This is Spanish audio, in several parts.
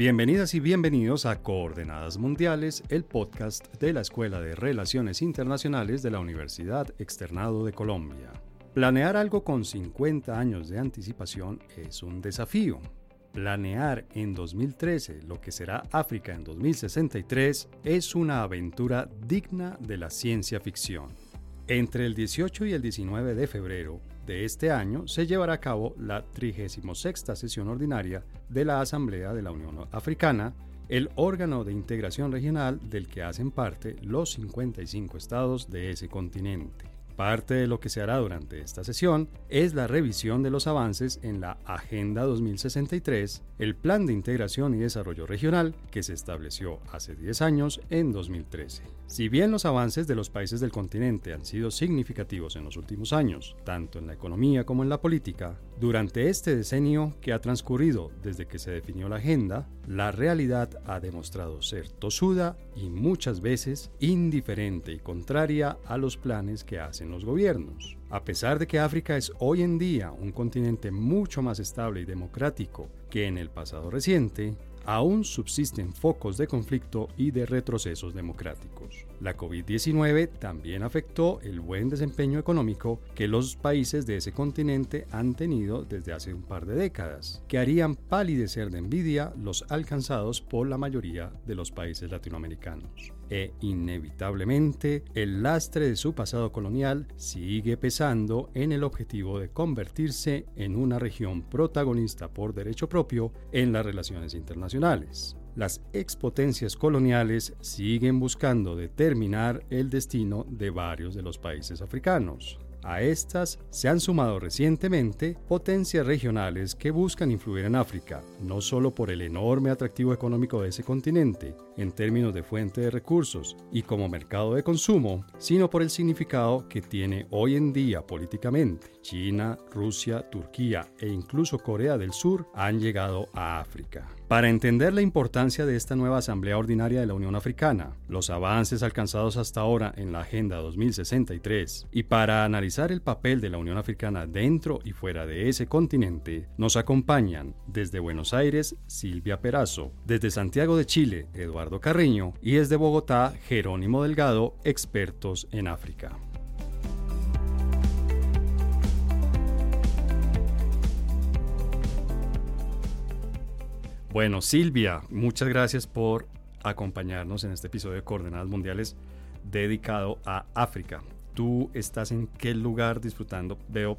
Bienvenidas y bienvenidos a Coordenadas Mundiales, el podcast de la Escuela de Relaciones Internacionales de la Universidad Externado de Colombia. Planear algo con 50 años de anticipación es un desafío. Planear en 2013 lo que será África en 2063 es una aventura digna de la ciencia ficción. Entre el 18 y el 19 de febrero, de este año se llevará a cabo la 36 sesión ordinaria de la Asamblea de la Unión Africana, el órgano de integración regional del que hacen parte los 55 estados de ese continente. Parte de lo que se hará durante esta sesión es la revisión de los avances en la Agenda 2063, el Plan de Integración y Desarrollo Regional que se estableció hace 10 años en 2013. Si bien los avances de los países del continente han sido significativos en los últimos años, tanto en la economía como en la política, durante este decenio que ha transcurrido desde que se definió la agenda, la realidad ha demostrado ser tosuda y muchas veces indiferente y contraria a los planes que hacen los gobiernos. A pesar de que África es hoy en día un continente mucho más estable y democrático que en el pasado reciente, aún subsisten focos de conflicto y de retrocesos democráticos. La COVID-19 también afectó el buen desempeño económico que los países de ese continente han tenido desde hace un par de décadas, que harían palidecer de envidia los alcanzados por la mayoría de los países latinoamericanos. E inevitablemente, el lastre de su pasado colonial sigue pesando en el objetivo de convertirse en una región protagonista por derecho propio en las relaciones internacionales las expotencias coloniales siguen buscando determinar el destino de varios de los países africanos. A estas se han sumado recientemente potencias regionales que buscan influir en África, no solo por el enorme atractivo económico de ese continente, en términos de fuente de recursos y como mercado de consumo, sino por el significado que tiene hoy en día políticamente. China, Rusia, Turquía e incluso Corea del Sur han llegado a África. Para entender la importancia de esta nueva Asamblea Ordinaria de la Unión Africana, los avances alcanzados hasta ahora en la Agenda 2063 y para analizar el papel de la Unión Africana dentro y fuera de ese continente, nos acompañan desde Buenos Aires Silvia Perazo, desde Santiago de Chile Eduardo Carreño y desde Bogotá Jerónimo Delgado, expertos en África. Bueno, Silvia, muchas gracias por acompañarnos en este episodio de Coordenadas Mundiales dedicado a África. ¿Tú estás en qué lugar disfrutando? Veo,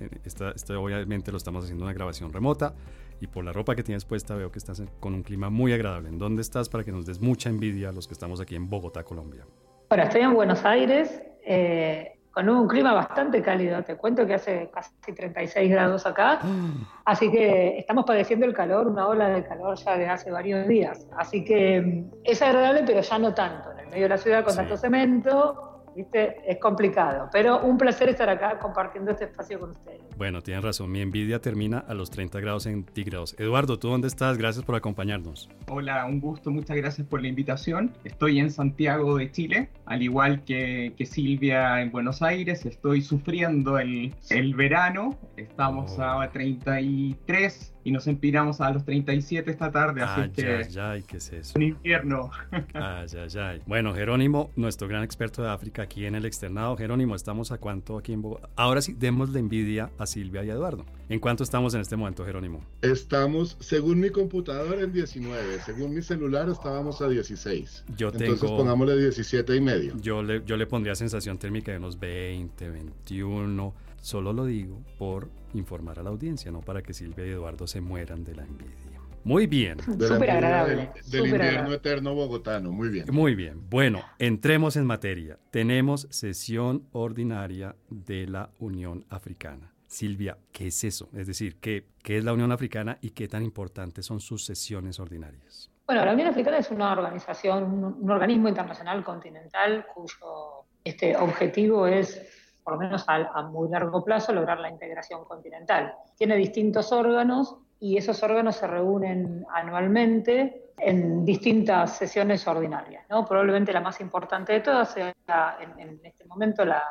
eh, esta, obviamente lo estamos haciendo una grabación remota y por la ropa que tienes puesta veo que estás con un clima muy agradable. ¿En dónde estás para que nos des mucha envidia a los que estamos aquí en Bogotá, Colombia? Bueno, estoy en Buenos Aires. Eh, con un clima bastante cálido. Te cuento que hace casi 36 grados acá, así que estamos padeciendo el calor, una ola de calor ya de hace varios días. Así que mm, es agradable, pero ya no tanto. En el medio de la ciudad con tanto cemento, ¿viste? Es complicado, pero un placer estar acá compartiendo este espacio con ustedes. Bueno, tienen razón, mi envidia termina a los 30 grados centígrados. Eduardo, ¿tú dónde estás? Gracias por acompañarnos. Hola, un gusto, muchas gracias por la invitación. Estoy en Santiago de Chile, al igual que, que Silvia en Buenos Aires, estoy sufriendo el, el verano, estamos oh. a 33 y nos empiramos a los 37 esta tarde, así que... Ay, ¿qué es eso? Un invierno. Ay, ay, ay. Bueno, Jerónimo, nuestro gran experto de África aquí en el externado. Jerónimo, ¿estamos a cuánto aquí en Bogotá? Ahora sí, demos la envidia a Silvia y a Eduardo. ¿En cuánto estamos en este momento, Jerónimo? Estamos, según mi computador, en 19. Según mi celular, estábamos a 16. Yo tengo... Entonces pongámosle 17 y medio. Yo le, yo le pondría sensación térmica de unos 20, 21 Solo lo digo por informar a la audiencia, no para que Silvia y Eduardo se mueran de la envidia. Muy bien. Súper agradable. Del, invierno eterno bogotano, muy bien. Muy bien. Bueno, entremos en materia. Tenemos sesión ordinaria de la Unión Africana. Silvia, ¿qué es eso? Es decir, ¿qué, ¿qué es la Unión Africana y qué tan importantes son sus sesiones ordinarias? Bueno, la Unión Africana es una organización, un organismo internacional continental cuyo este objetivo es por lo menos a, muy largo plazo, lograr la integración continental. Tiene distintos órganos y esos órganos se reúnen anualmente en distintas sesiones ordinarias. ¿no? Probablemente la más importante de todas sea en, este momento la,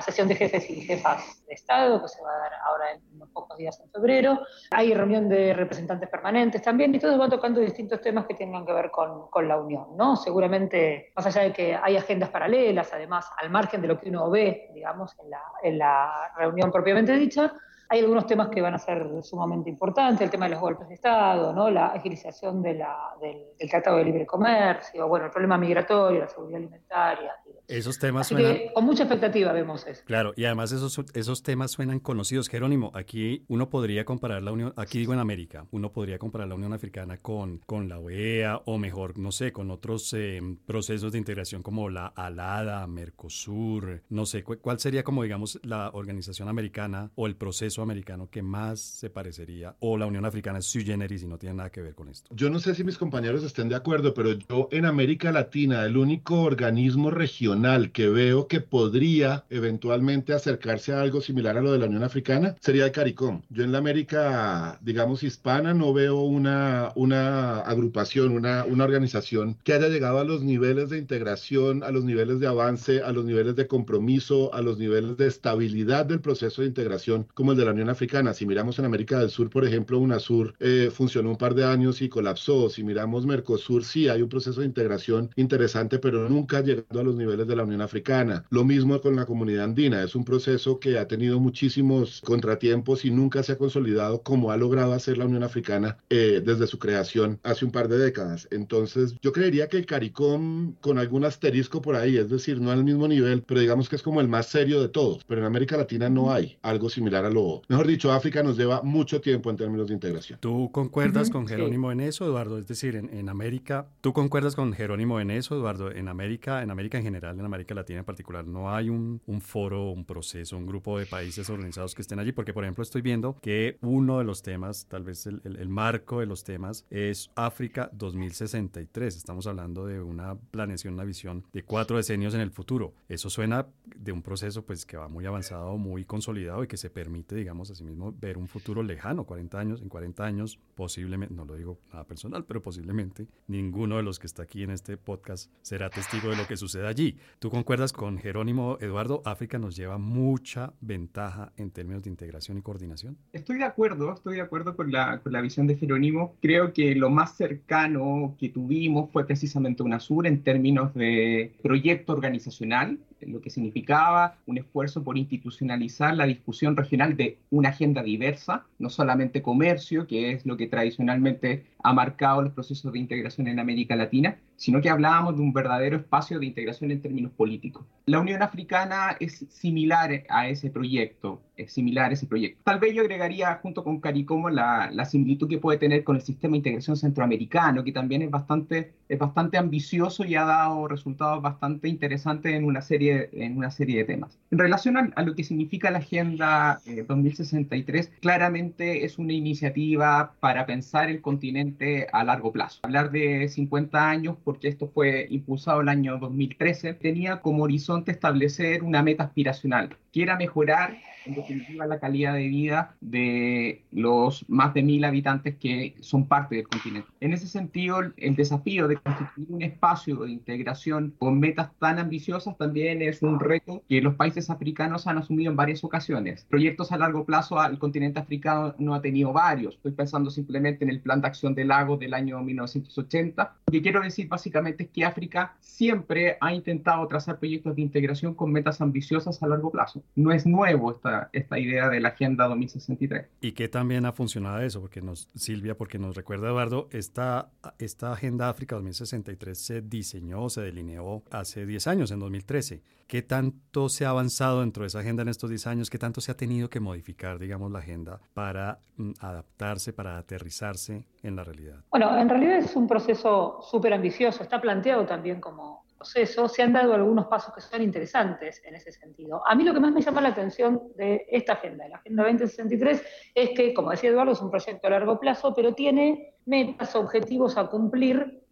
sesión de jefes y jefas de Estado, que se va a dar ahora en unos pocos días en febrero. Hay reunión de representantes permanentes también, y todos van tocando distintos temas que tengan que ver con, con la Unión. ¿no? Seguramente, más allá de que hay agendas paralelas, además, al margen de lo que uno ve, digamos, en la, en la reunión propiamente dicha, hay algunos temas que van a ser sumamente importantes, el tema de los golpes de Estado, ¿no? la agilización de la, del, Tratado de Libre Comercio, bueno, el problema migratorio, la seguridad alimentaria. Esos temas suenan... con mucha expectativa vemos eso. Claro, y además esos, esos temas suenan conocidos. Jerónimo, aquí uno podría comparar la Unión, aquí digo en América, uno podría comparar la Unión Africana con, con la OEA o mejor, no sé, con otros eh, procesos de integración como la ALADA, Mercosur, no sé, ¿cuál sería como digamos la organización americana o el proceso americano que más se parecería o la Unión Africana es sui generis y no tiene nada que ver con esto? Yo no sé si mis compañeros estén de acuerdo, pero yo en América Latina el único organismo regional que veo que podría eventualmente acercarse a algo similar a lo de la Unión Africana sería el CARICOM. Yo en la América, digamos, hispana no veo una, una agrupación, una, una organización que haya llegado a los niveles de integración, a los niveles de avance, a los niveles de compromiso, a los niveles de estabilidad del proceso de integración como el de la Unión Africana. Si miramos en América del Sur, por ejemplo, UNASUR eh, funcionó un par de años y colapsó. Si miramos Mercosur, sí hay un proceso de integración interesante, pero nunca llegando a los niveles de la Unión Africana. Lo mismo con la comunidad andina. Es un proceso que ha tenido muchísimos contratiempos y nunca se ha consolidado como ha logrado hacer la Unión Africana eh, desde su creación hace un par de décadas. Entonces, yo creería que el CARICOM con algún asterisco por ahí, es decir, no al mismo nivel, pero digamos que es como el más serio de todos. Pero en América Latina no hay algo similar a lo mejor dicho, África nos lleva mucho tiempo en términos de integración. ¿Tú concuerdas con Jerónimo en eso, Eduardo? Es decir, en, América, ¿tú concuerdas con Jerónimo en eso, Eduardo? En América, en América en general, en América Latina en particular, no hay un, foro, un proceso, un grupo de países organizados que estén allí, porque por ejemplo estoy viendo que uno de los temas, tal vez el, el marco de los temas, es África 2063. Estamos hablando de una planeación, una visión de cuatro decenios en el futuro. Eso suena de un proceso pues que va muy avanzado, muy consolidado y que se permite, digamos, asimismo ver un futuro lejano, 40 años, en 40 años, posiblemente, no lo digo nada personal, pero posiblemente ninguno de los que está aquí en este podcast será testigo de lo que sucede allí. ¿Tú concuerdas con Jerónimo Eduardo? África nos lleva mucha ventaja en términos de integración y coordinación. Estoy de acuerdo, estoy de acuerdo con la, con la visión de Jerónimo. Creo que lo más cercano que tuvimos fue precisamente UNASUR en términos de proyecto organizacional lo que significaba un esfuerzo por institucionalizar la discusión regional de una agenda diversa, no solamente comercio, que es lo que tradicionalmente ha marcado los procesos de integración en América Latina, sino que hablábamos de un verdadero espacio de integración en términos políticos. La Unión Africana es similar a ese proyecto, es similar a ese proyecto. Tal vez yo agregaría junto con CARICOM la, la similitud que puede tener con el sistema de integración centroamericano, que también es bastante, es bastante ambicioso y ha dado resultados bastante interesantes en una serie, en una serie de temas. En relación a, lo que significa la Agenda 2063, eh, claramente es una iniciativa para pensar el continente a largo plazo. Hablar de 50 años porque esto fue impulsado el año 2013, tenía como horizonte establecer una meta aspiracional, que era mejorar en definitiva la calidad de vida de los más de mil habitantes que son parte del continente. En ese sentido, el desafío de constituir un espacio de integración con metas tan ambiciosas también es un reto que los países africanos han asumido en varias ocasiones. Proyectos a largo plazo al continente africano no ha tenido varios. Estoy pensando simplemente en el Plan de Acción de Lagos del año 1980. Lo que quiero decir básicamente es que África siempre ha intentado trazar proyectos de integración con metas ambiciosas a largo plazo. No es nuevo esta esta, idea de la Agenda 2063. ¿Y qué también ha funcionado eso? Porque nos, Silvia, porque nos recuerda Eduardo, esta, esta Agenda África 2063 se diseñó, se delineó hace 10 años, en 2013. ¿Qué tanto se ha avanzado dentro de esa agenda en estos 10 años? ¿Qué tanto se ha tenido que modificar, digamos, la agenda para mm, adaptarse, para aterrizarse en la realidad? Bueno, en realidad es un proceso súper ambicioso. Está planteado también como se han dado algunos pasos que son interesantes en ese sentido. A mí lo que más me llama la atención de esta agenda, la Agenda 2063, es que, como decía Eduardo, es un proyecto a largo plazo, pero tiene metas, objetivos a cumplir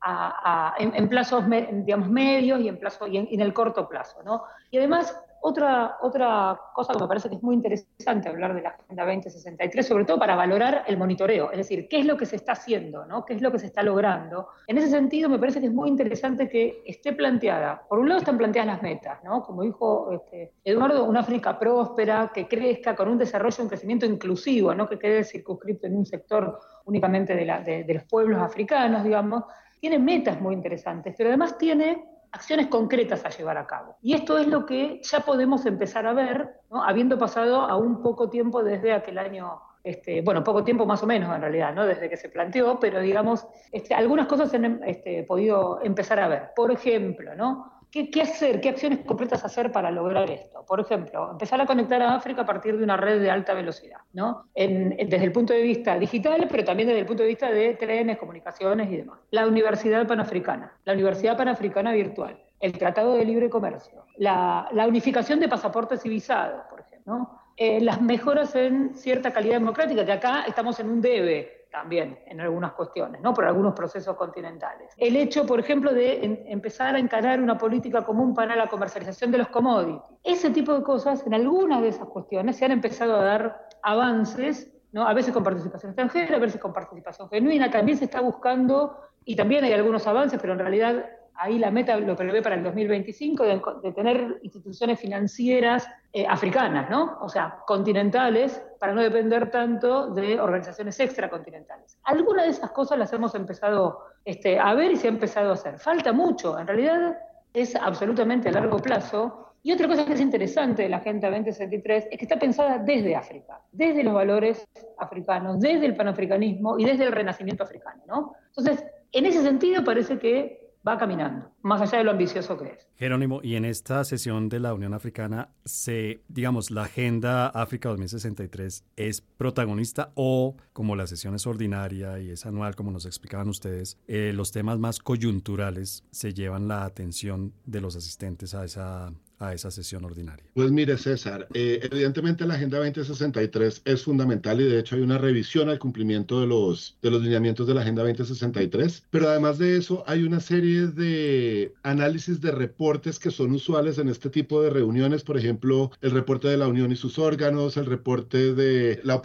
en, plazos digamos, medios y en, plazo, y en, el corto plazo. ¿no? Y además, otra, otra cosa que me parece que es muy interesante hablar de la Agenda 2063, sobre todo para valorar el monitoreo, es decir, qué es lo que se está haciendo, ¿no? qué es lo que se está logrando. En ese sentido, me parece que es muy interesante que esté planteada, por un lado están planteadas las metas, ¿no? como dijo este, Eduardo, una África próspera, que crezca con un desarrollo, un crecimiento inclusivo, no que quede circunscrito en un sector únicamente de, de los pueblos africanos, digamos, tiene metas muy interesantes, pero además tiene acciones concretas a llevar a cabo. Y esto es lo que ya podemos empezar a ver, habiendo pasado a un poco tiempo desde aquel año, este, bueno, poco tiempo más o menos en realidad, ¿no? desde que se planteó, pero digamos, este, algunas cosas se han este, podido empezar a ver. Por ejemplo, ¿no? ¿Qué, hacer? ¿Qué acciones concretas hacer para lograr esto? Por ejemplo, empezar a conectar a África a partir de una red de alta velocidad, ¿no? desde el punto de vista digital, pero también desde el punto de vista de trenes, comunicaciones y demás. La Universidad Panafricana, la Universidad Panafricana Virtual, el Tratado de Libre Comercio, la, unificación de pasaportes y visados, por ejemplo, eh, las mejoras en cierta calidad democrática, que acá estamos en un debe también en algunas cuestiones, ¿no? por algunos procesos continentales. El hecho, por ejemplo, de empezar a encarar una política común para la comercialización de los commodities. Ese tipo de cosas, en algunas de esas cuestiones, se han empezado a dar avances, ¿no? a veces con participación extranjera, a veces con participación genuina. También se está buscando, y también hay algunos avances, pero en realidad ahí la meta lo prevé para el 2025, de, tener instituciones financieras eh, africanas, ¿no? O sea, continentales, para no depender tanto de organizaciones extracontinentales. Algunas de esas cosas las hemos empezado este, a ver y se ha empezado a hacer. Falta mucho, en realidad es absolutamente a largo plazo. Y otra cosa que es interesante de la Agenda 2063 es que está pensada desde África, desde los valores africanos, desde el panafricanismo y desde el renacimiento africano, ¿no? Entonces, en ese sentido parece que va caminando, más allá de lo ambicioso que es. Jerónimo, y en esta sesión de la Unión Africana, se, digamos, la Agenda África 2063 es protagonista o, como la sesión es ordinaria y es anual, como nos explicaban ustedes, eh, los temas más coyunturales se llevan la atención de los asistentes a esa a esa sesión ordinaria? Pues mire, César, eh, evidentemente la Agenda 2063 es fundamental y de hecho hay una revisión al cumplimiento de los, de los lineamientos de la Agenda 2063, pero además de eso hay una serie de análisis de reportes que son usuales en este tipo de reuniones, por ejemplo, el reporte de la Unión y sus órganos, el reporte de la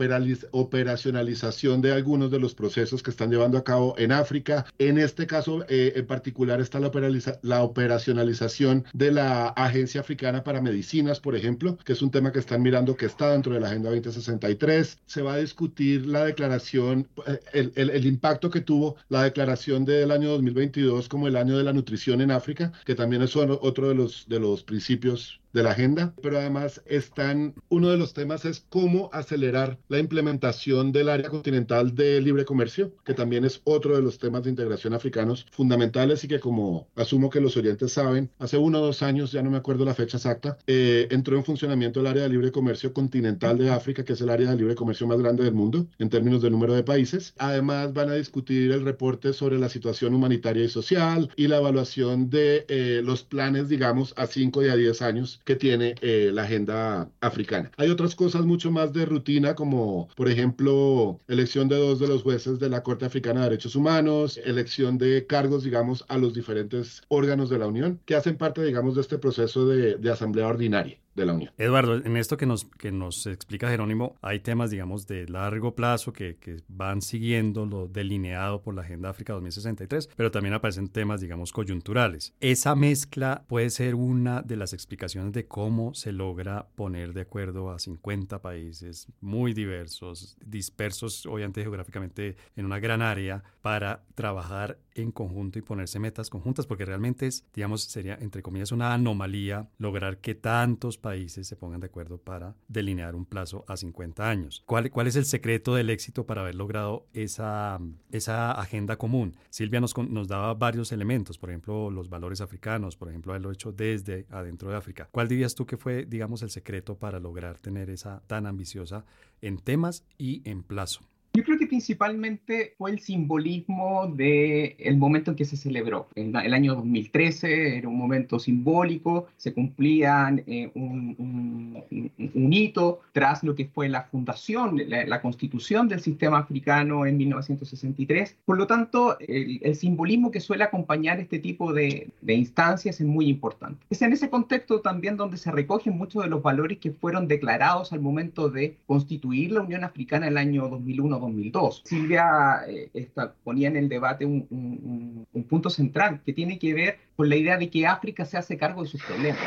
operacionalización de algunos de los procesos que están llevando a cabo en África. En este caso eh, en particular está la, la operacionalización de la Agencia Africana para Medicinas, por ejemplo, que es un tema que están mirando que está dentro de la Agenda 2063. Se va a discutir la declaración, eh, el, el, impacto que tuvo la declaración del año 2022 como el año de la nutrición en África, que también es otro de los, de los principios de la agenda, pero además están, uno de los temas es cómo acelerar la implementación del área continental de libre comercio, que también es otro de los temas de integración africanos fundamentales y que como asumo que los oyentes saben, hace uno o dos años, ya no me acuerdo la fecha exacta, eh, entró en funcionamiento el área de libre comercio continental de África, que es el área de libre comercio más grande del mundo en términos de número de países. Además van a discutir el reporte sobre la situación humanitaria y social y la evaluación de eh, los planes, digamos, a 5 y a 10 años que tiene eh, la agenda africana. Hay otras cosas mucho más de rutina, como por ejemplo, elección de dos de los jueces de la Corte Africana de Derechos Humanos, elección de cargos, digamos, a los diferentes órganos de la Unión, que hacen parte, digamos, de este proceso de, de asamblea ordinaria de la Unión. Eduardo, en esto que nos, que nos explica Jerónimo, hay temas, digamos, de largo plazo que, que van siguiendo lo delineado por la Agenda África 2063, pero también aparecen temas, digamos, coyunturales. Esa mezcla puede ser una de las explicaciones de cómo se logra poner de acuerdo a 50 países muy diversos, dispersos, obviamente geográficamente en una gran área, para trabajar en conjunto y ponerse metas conjuntas, porque realmente es, digamos, sería, entre comillas, una anomalía lograr que tantos países se pongan de acuerdo para delinear un plazo a 50 años. ¿Cuál, cuál es el secreto del éxito para haber logrado esa, esa agenda común? Silvia nos, nos daba varios elementos, por ejemplo, los valores africanos, por ejemplo, haberlo hecho desde adentro de África. ¿Cuál dirías tú que fue, digamos, el secreto para lograr tener esa tan ambiciosa en temas y en plazo? Yo creo que principalmente fue el simbolismo del el momento en que se celebró. En el año 2013 era un momento simbólico, se cumplían eh, un, un, hito tras lo que fue la fundación, la, constitución del sistema africano en 1963. Por lo tanto, el, el simbolismo que suele acompañar este tipo de, de, instancias es muy importante. Es en ese contexto también donde se recogen muchos de los valores que fueron declarados al momento de constituir la Unión Africana en el año 2001-2002. Silvia eh, ponía en el debate un, un punto central que tiene que ver con la idea de que África se hace cargo de sus problemas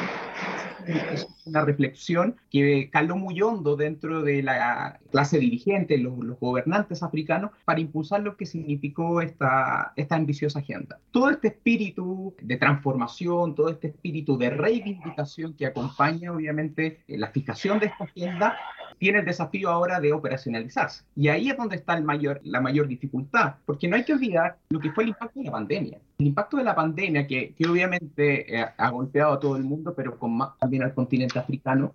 es una reflexión que caló muy hondo dentro de la clase dirigente, los, gobernantes africanos, para impulsar lo que significó esta, ambiciosa agenda. Todo este espíritu de transformación, todo este espíritu de reivindicación que acompaña obviamente la fijación de esta agenda, tiene el desafío ahora de operacionalizarse. Y ahí es donde está la mayor dificultad, porque no hay que olvidar lo que fue el impacto de la pandemia. El impacto de la pandemia, que obviamente eh, ha golpeado a todo el mundo, pero con más, también al continente africano,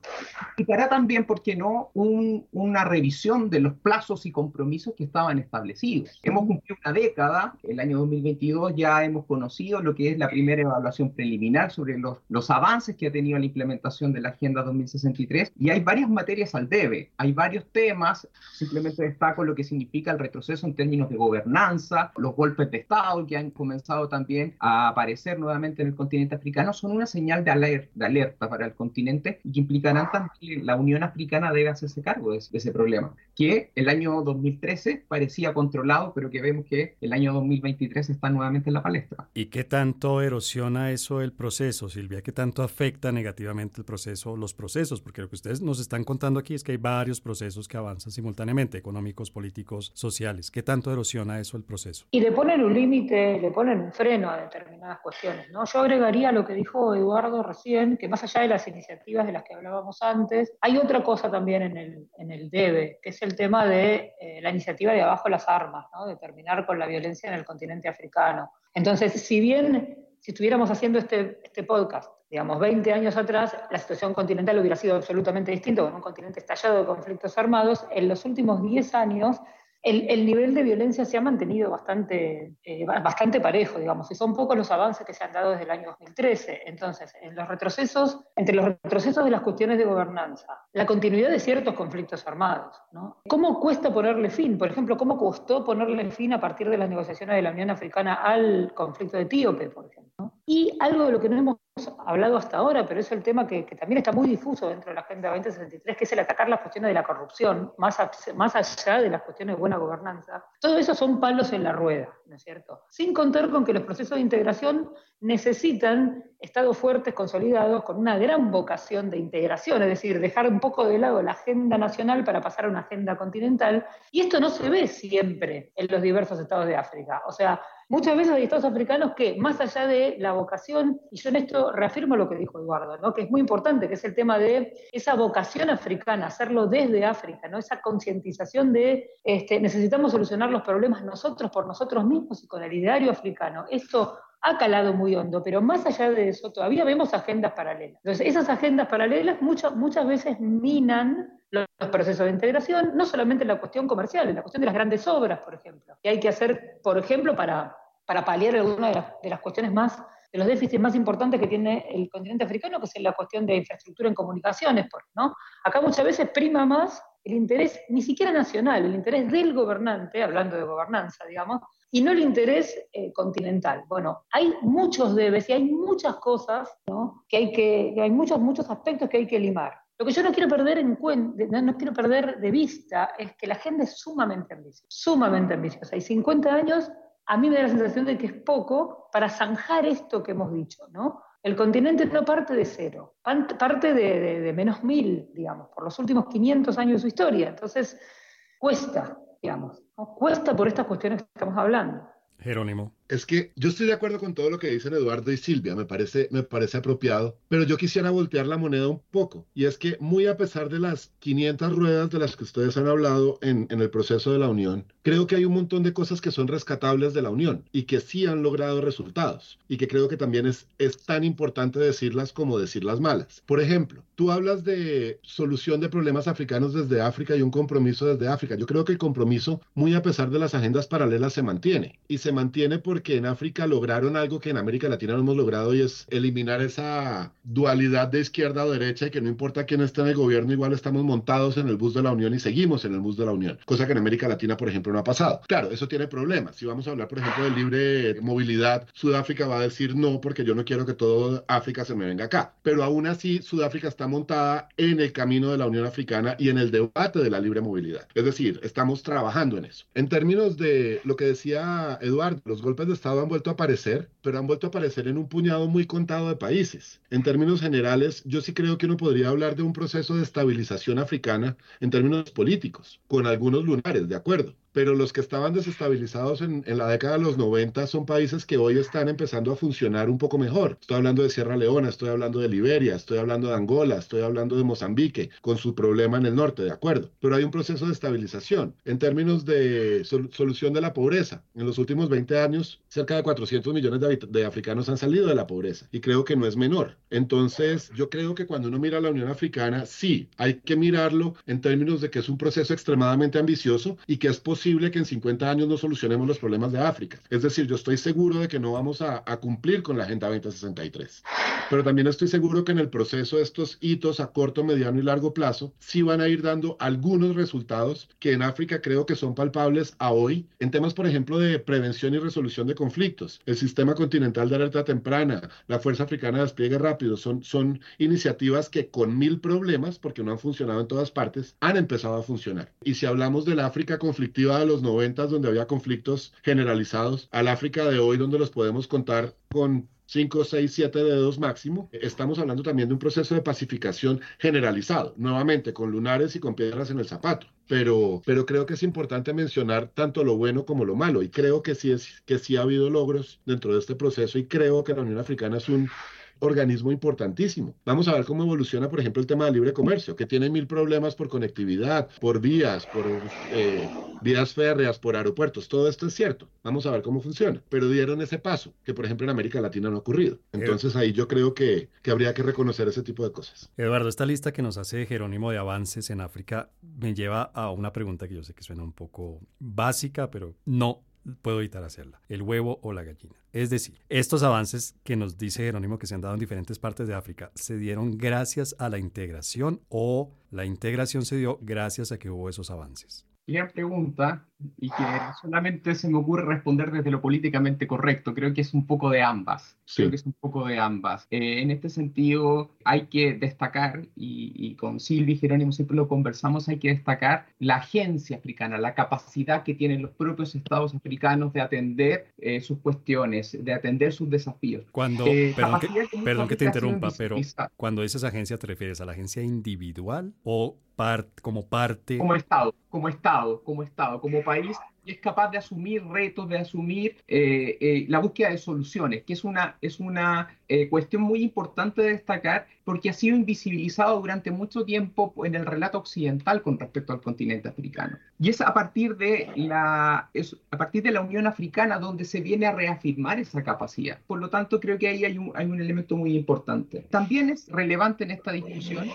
implicará también, ¿por qué no?, un, una revisión de los plazos y compromisos que estaban establecidos. Hemos cumplido una década, el año 2022 ya hemos conocido lo que es la primera evaluación preliminar sobre los, los avances que ha tenido la implementación de la Agenda 2063 y hay varias materias al debe, hay varios temas, simplemente destaco lo que significa el retroceso en términos de gobernanza, los golpes de Estado que han comenzado también a aparecer nuevamente en el continente africano, son una señal de, alerta, de alerta para el continente y que implicarán también la Unión Africana debe hacerse cargo de, ese problema, que el año 2013 parecía controlado, pero que vemos que el año 2023 está nuevamente en la palestra. ¿Y qué tanto erosiona eso el proceso, Silvia? ¿Qué tanto afecta negativamente el proceso, los procesos? Porque lo que ustedes nos están contando aquí es que hay varios procesos que avanzan simultáneamente, económicos, políticos, sociales. ¿Qué tanto erosiona eso el proceso? Y le ponen un límite, le ponen un freno a determinadas cuestiones, ¿no? Yo agregaría lo que dijo Eduardo recién, que más allá de las iniciativas de las que hablábamos antes, hay otra cosa también en el, en el DEBE, que es el tema de eh, la iniciativa de abajo las armas, ¿no? de terminar con la violencia en el continente africano. Entonces, si bien si estuviéramos haciendo este, este podcast, digamos, 20 años atrás, la situación continental hubiera sido absolutamente distinta, con un continente estallado de conflictos armados, en los últimos 10 años el, nivel de violencia se ha mantenido bastante, eh, bastante parejo, digamos, y son pocos los avances que se han dado desde el año 2013. Entonces, en los retrocesos, entre los retrocesos de las cuestiones de gobernanza, la continuidad de ciertos conflictos armados, ¿no? ¿Cómo cuesta ponerle fin? Por ejemplo, ¿cómo costó ponerle fin a partir de las negociaciones de la Unión Africana al conflicto de etíope, por ejemplo? Y algo de lo que no hemos hablado hasta ahora, pero es el tema que, también está muy difuso dentro de la Agenda 2063, que es el atacar las cuestiones de la corrupción, más, más allá de las cuestiones de buena gobernanza. Todo eso son palos en la rueda, ¿no es cierto? Sin contar con que los procesos de integración necesitan estados fuertes, consolidados, con una gran vocación de integración, es decir, dejar un poco de lado la agenda nacional para pasar a una agenda continental, y esto no se ve siempre en los diversos estados de África. O sea, muchas veces hay estados africanos que, más allá de la vocación, y yo en esto reafirmo lo que dijo Eduardo, ¿no? que es muy importante, que es el tema de esa vocación africana, hacerlo desde África, ¿no? esa concientización de este, necesitamos solucionar los problemas nosotros por nosotros mismos y con el ideario africano. Esto ha calado muy hondo, pero más allá de eso todavía vemos agendas paralelas. Entonces, esas agendas paralelas muchas, muchas veces minan los, procesos de integración, no solamente en la cuestión comercial, en la cuestión de las grandes obras, por ejemplo, que hay que hacer, por ejemplo, para, para paliar alguna de las, de las cuestiones más de los déficits más importantes que tiene el continente africano, que es la cuestión de infraestructura en comunicaciones, ¿no? Acá muchas veces prima más el interés ni siquiera nacional, el interés del gobernante, hablando de gobernanza, digamos, y no el interés eh, continental. Bueno, hay muchos debes y hay muchas cosas, ¿no? Que hay que, hay muchos, muchos aspectos que hay que limar. Lo que yo no quiero perder en cuenta, no, quiero perder de vista, es que la agenda es sumamente ambiciosa, sumamente ambiciosa. Hay 50 años a mí me da la sensación de que es poco para zanjar esto que hemos dicho, ¿no? El continente no parte de cero, parte de, menos mil, digamos, por los últimos 500 años de su historia. Entonces, cuesta, digamos, cuesta por estas cuestiones que estamos hablando. Jerónimo. Es que yo estoy de acuerdo con todo lo que dicen Eduardo y Silvia, me parece, me parece apropiado, pero yo quisiera voltear la moneda un poco. Y es que muy a pesar de las 500 ruedas de las que ustedes han hablado en, en el proceso de la Unión, creo que hay un montón de cosas que son rescatables de la Unión y que sí han logrado resultados y que creo que también es, es tan importante decirlas como decir las malas. Por ejemplo, tú hablas de solución de problemas africanos desde África y un compromiso desde África. Yo creo que el compromiso, muy a pesar de las agendas paralelas, se mantiene. Y se mantiene porque en África lograron algo que en América Latina no hemos logrado y es eliminar esa dualidad de izquierda o derecha y que no importa quién esté en el gobierno, igual estamos montados en el bus de la Unión y seguimos en el bus de la Unión, cosa que en América Latina, por ejemplo, ha pasado. Claro, eso tiene problemas. Si vamos a hablar, por ejemplo, de libre movilidad, Sudáfrica va a decir no porque yo no quiero que todo África se me venga acá. Pero aún así, Sudáfrica está montada en el camino de la Unión Africana y en el debate de la libre movilidad. Es decir, estamos trabajando en eso. En términos de lo que decía Eduardo, los golpes de Estado han vuelto a aparecer, pero han vuelto a aparecer en un puñado muy contado de países. En términos generales, yo sí creo que uno podría hablar de un proceso de estabilización africana en términos políticos, con algunos lunares, de acuerdo pero los que estaban desestabilizados en, la década de los 90 son países que hoy están empezando a funcionar un poco mejor. Estoy hablando de Sierra Leona, estoy hablando de Liberia, estoy hablando de Angola, estoy hablando de Mozambique, con su problema en el norte, de acuerdo. Pero hay un proceso de estabilización. En términos de solución de la pobreza, en los últimos 20 años, cerca de 400 millones de, de africanos han salido de la pobreza y creo que no es menor. Entonces, yo creo que cuando uno mira a la Unión Africana, sí, hay que mirarlo en términos de que es un proceso extremadamente ambicioso y que es posible que en 50 años no solucionemos los problemas de África. Es decir, yo estoy seguro de que no vamos a, a cumplir con la Agenda 2063. Pero también estoy seguro que en el proceso estos hitos a corto, mediano y largo plazo sí van a ir dando algunos resultados que en África creo que son palpables a hoy en temas, por ejemplo, de prevención y resolución de conflictos. El sistema continental de alerta temprana, la Fuerza Africana de Despliegue Rápido, son, son iniciativas que con mil problemas, porque no han funcionado en todas partes, han empezado a funcionar. Y si hablamos de la África conflictiva de los noventas donde había conflictos generalizados, al África de hoy donde los podemos contar con 5, 6, 7 dedos máximo, estamos hablando también de un proceso de pacificación generalizado, nuevamente con lunares y con piedras en el zapato. Pero, pero creo que es importante mencionar tanto lo bueno como lo malo y creo que sí, es, que sí ha habido logros dentro de este proceso y creo que la Unión Africana es un organismo importantísimo. Vamos a ver cómo evoluciona, por ejemplo, el tema del libre comercio, que tiene mil problemas por conectividad, por vías, por eh, vías férreas, por aeropuertos. Todo esto es cierto. Vamos a ver cómo funciona. Pero dieron ese paso, que por ejemplo en América Latina no ha ocurrido. Entonces ahí yo creo que, que habría que reconocer ese tipo de cosas. Eduardo, esta lista que nos hace Jerónimo de avances en África me lleva a una pregunta que yo sé que suena un poco básica, pero no puedo evitar hacerla, el huevo o la gallina. Es decir, estos avances que nos dice Jerónimo que se han dado en diferentes partes de África, ¿se dieron gracias a la integración o la integración se dio gracias a que hubo esos avances? Gran pregunta y que solamente se me ocurre responder desde lo políticamente correcto. Creo que es un poco de ambas. Creo que es un poco de ambas. Eh, en este sentido, hay que destacar, y, con Silvi y Jerónimo siempre lo conversamos, hay que destacar la agencia africana, la capacidad que tienen los propios estados africanos de atender eh, sus cuestiones, de atender sus desafíos. Cuando, eh, perdón, que, te interrumpa, pero cuando dices agencia, ¿te refieres a la agencia individual o como parte? Como Estado, como Estado, como Estado, como país es capaz de asumir retos, de asumir eh, eh, la búsqueda de soluciones, que es una, es una eh, cuestión muy importante de destacar porque ha sido invisibilizado durante mucho tiempo en el relato occidental con respecto al continente africano. Y es a partir de la, a partir de la Unión Africana donde se viene a reafirmar esa capacidad. Por lo tanto, creo que ahí hay un, hay un elemento muy importante. También es relevante en esta discusión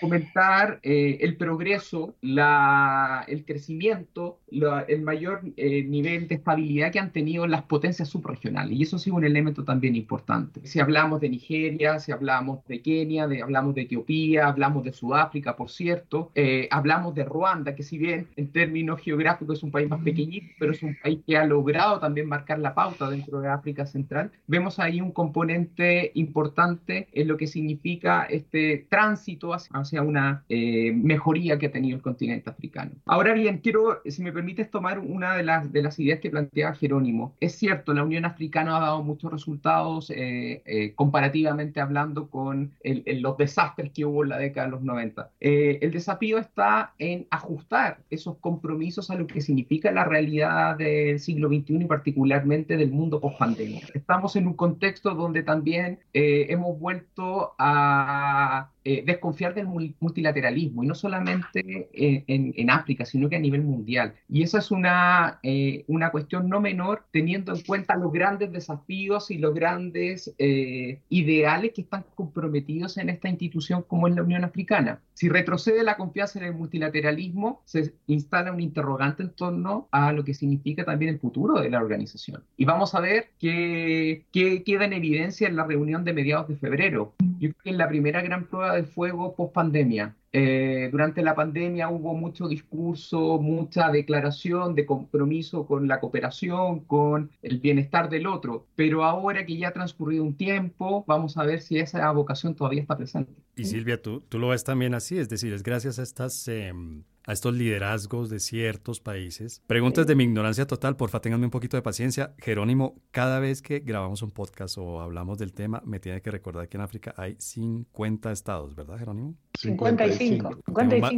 comentar el progreso, la, el crecimiento, el mayor eh, nivel de estabilidad que han tenido las potencias subregionales. Y eso ha sido un elemento también importante. Si hablamos de Nigeria, si hablamos de Kenia, de, hablamos de Etiopía, hablamos de Sudáfrica, por cierto, eh, hablamos de Ruanda, que si bien en términos geográficos es un país más pequeñito, pero es un país que ha logrado también marcar la pauta dentro de África Central, vemos ahí un componente importante en lo que significa este tránsito hacia, una eh, mejoría que ha tenido el continente africano. Ahora bien, quiero, si me permites tomar una de las, de las ideas que planteaba Jerónimo. Es cierto, la Unión Africana ha dado muchos resultados eh, eh, comparativamente hablando con los desastres que hubo en la década de los 90. Eh, el desafío está en ajustar esos compromisos a lo que significa la realidad del siglo XXI y particularmente del mundo post-pandemia. Estamos en un contexto donde también hemos vuelto a eh, desconfiar del multilateralismo, y no solamente en, África, sino que a nivel mundial. Y esa es una, eh, una cuestión no menor, teniendo en cuenta los grandes desafíos y los grandes eh, ideales que están comprometidos en esta institución como es la Unión Africana. Si retrocede la confianza en el multilateralismo, se instala un interrogante en torno a lo que significa también el futuro de la organización. Y vamos a ver qué, queda en evidencia en la reunión de mediados de febrero. Yo creo que es la primera gran prueba de fuego post pandemia. Eh, durante la pandemia hubo mucho discurso, mucha declaración de compromiso con la cooperación, con el bienestar del otro, pero ahora que ya ha transcurrido un tiempo, vamos a ver si esa vocación todavía está presente. Y Silvia, tú, tú lo ves también así, es decir, es gracias a estas... Em, a estos liderazgos de ciertos países. Preguntas de mi ignorancia total, porfa, ténganme un poquito de paciencia. Jerónimo, cada vez que grabamos un podcast o hablamos del tema, me tiene que recordar que en África hay 50 estados, ¿verdad, Jerónimo? 55.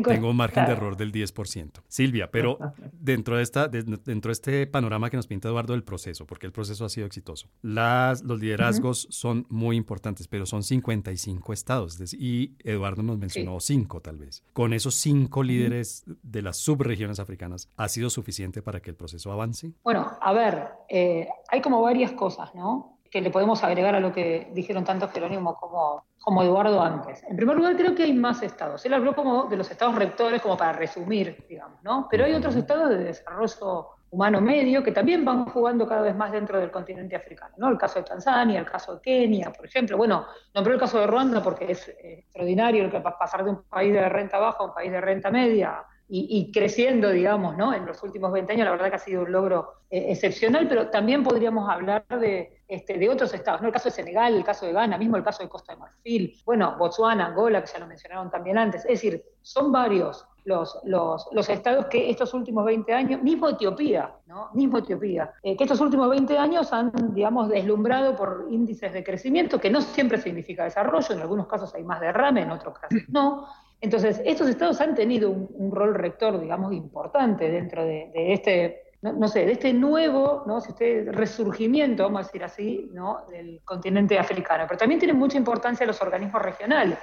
Tengo, un margen de error del 10%. Silvia, pero dentro de, esta, dentro de este panorama que nos pinta Eduardo del proceso, porque el proceso ha sido exitoso, las, los liderazgos son muy importantes, pero son 55 estados. Y Eduardo nos mencionó 5 tal vez. Con esos 5 líderes de las subregiones africanas, ¿ha sido suficiente para que el proceso avance? Bueno, a ver, eh, hay como varias cosas, ¿no? Que le podemos agregar a lo que dijeron tanto Jerónimo como, como Eduardo antes. En primer lugar, creo que hay más estados. Él habló como de los estados rectores, como para resumir, digamos, ¿no? Pero hay otros estados de desarrollo humano medio que también van jugando cada vez más dentro del continente africano, ¿no? El caso de Tanzania, el caso de Kenia, por ejemplo. Bueno, nombré el caso de Ruanda porque es eh, extraordinario el que pasar de un país de renta baja a un país de renta media y, creciendo, digamos, ¿no? En los últimos 20 años, la verdad que ha sido un logro eh, excepcional, pero también podríamos hablar de, este, de otros estados, ¿no? El caso de Senegal, el caso de Ghana, mismo el caso de Costa de Marfil, bueno, Botswana, Angola, que ya lo mencionaron también antes. Es decir, son varios los, los, los estados que estos últimos 20 años, mismo Etiopía, ¿no? Mismo Etiopía, eh, que estos últimos 20 años han, digamos, deslumbrado por índices de crecimiento, que no siempre significa desarrollo, en algunos casos hay más derrame, en otros casos no, entonces, estos estados han tenido un, rol rector, digamos, importante dentro de, este, no, sé, de este nuevo, ¿no? este resurgimiento, vamos a decir así, ¿no? del continente africano. Pero también tienen mucha importancia los organismos regionales.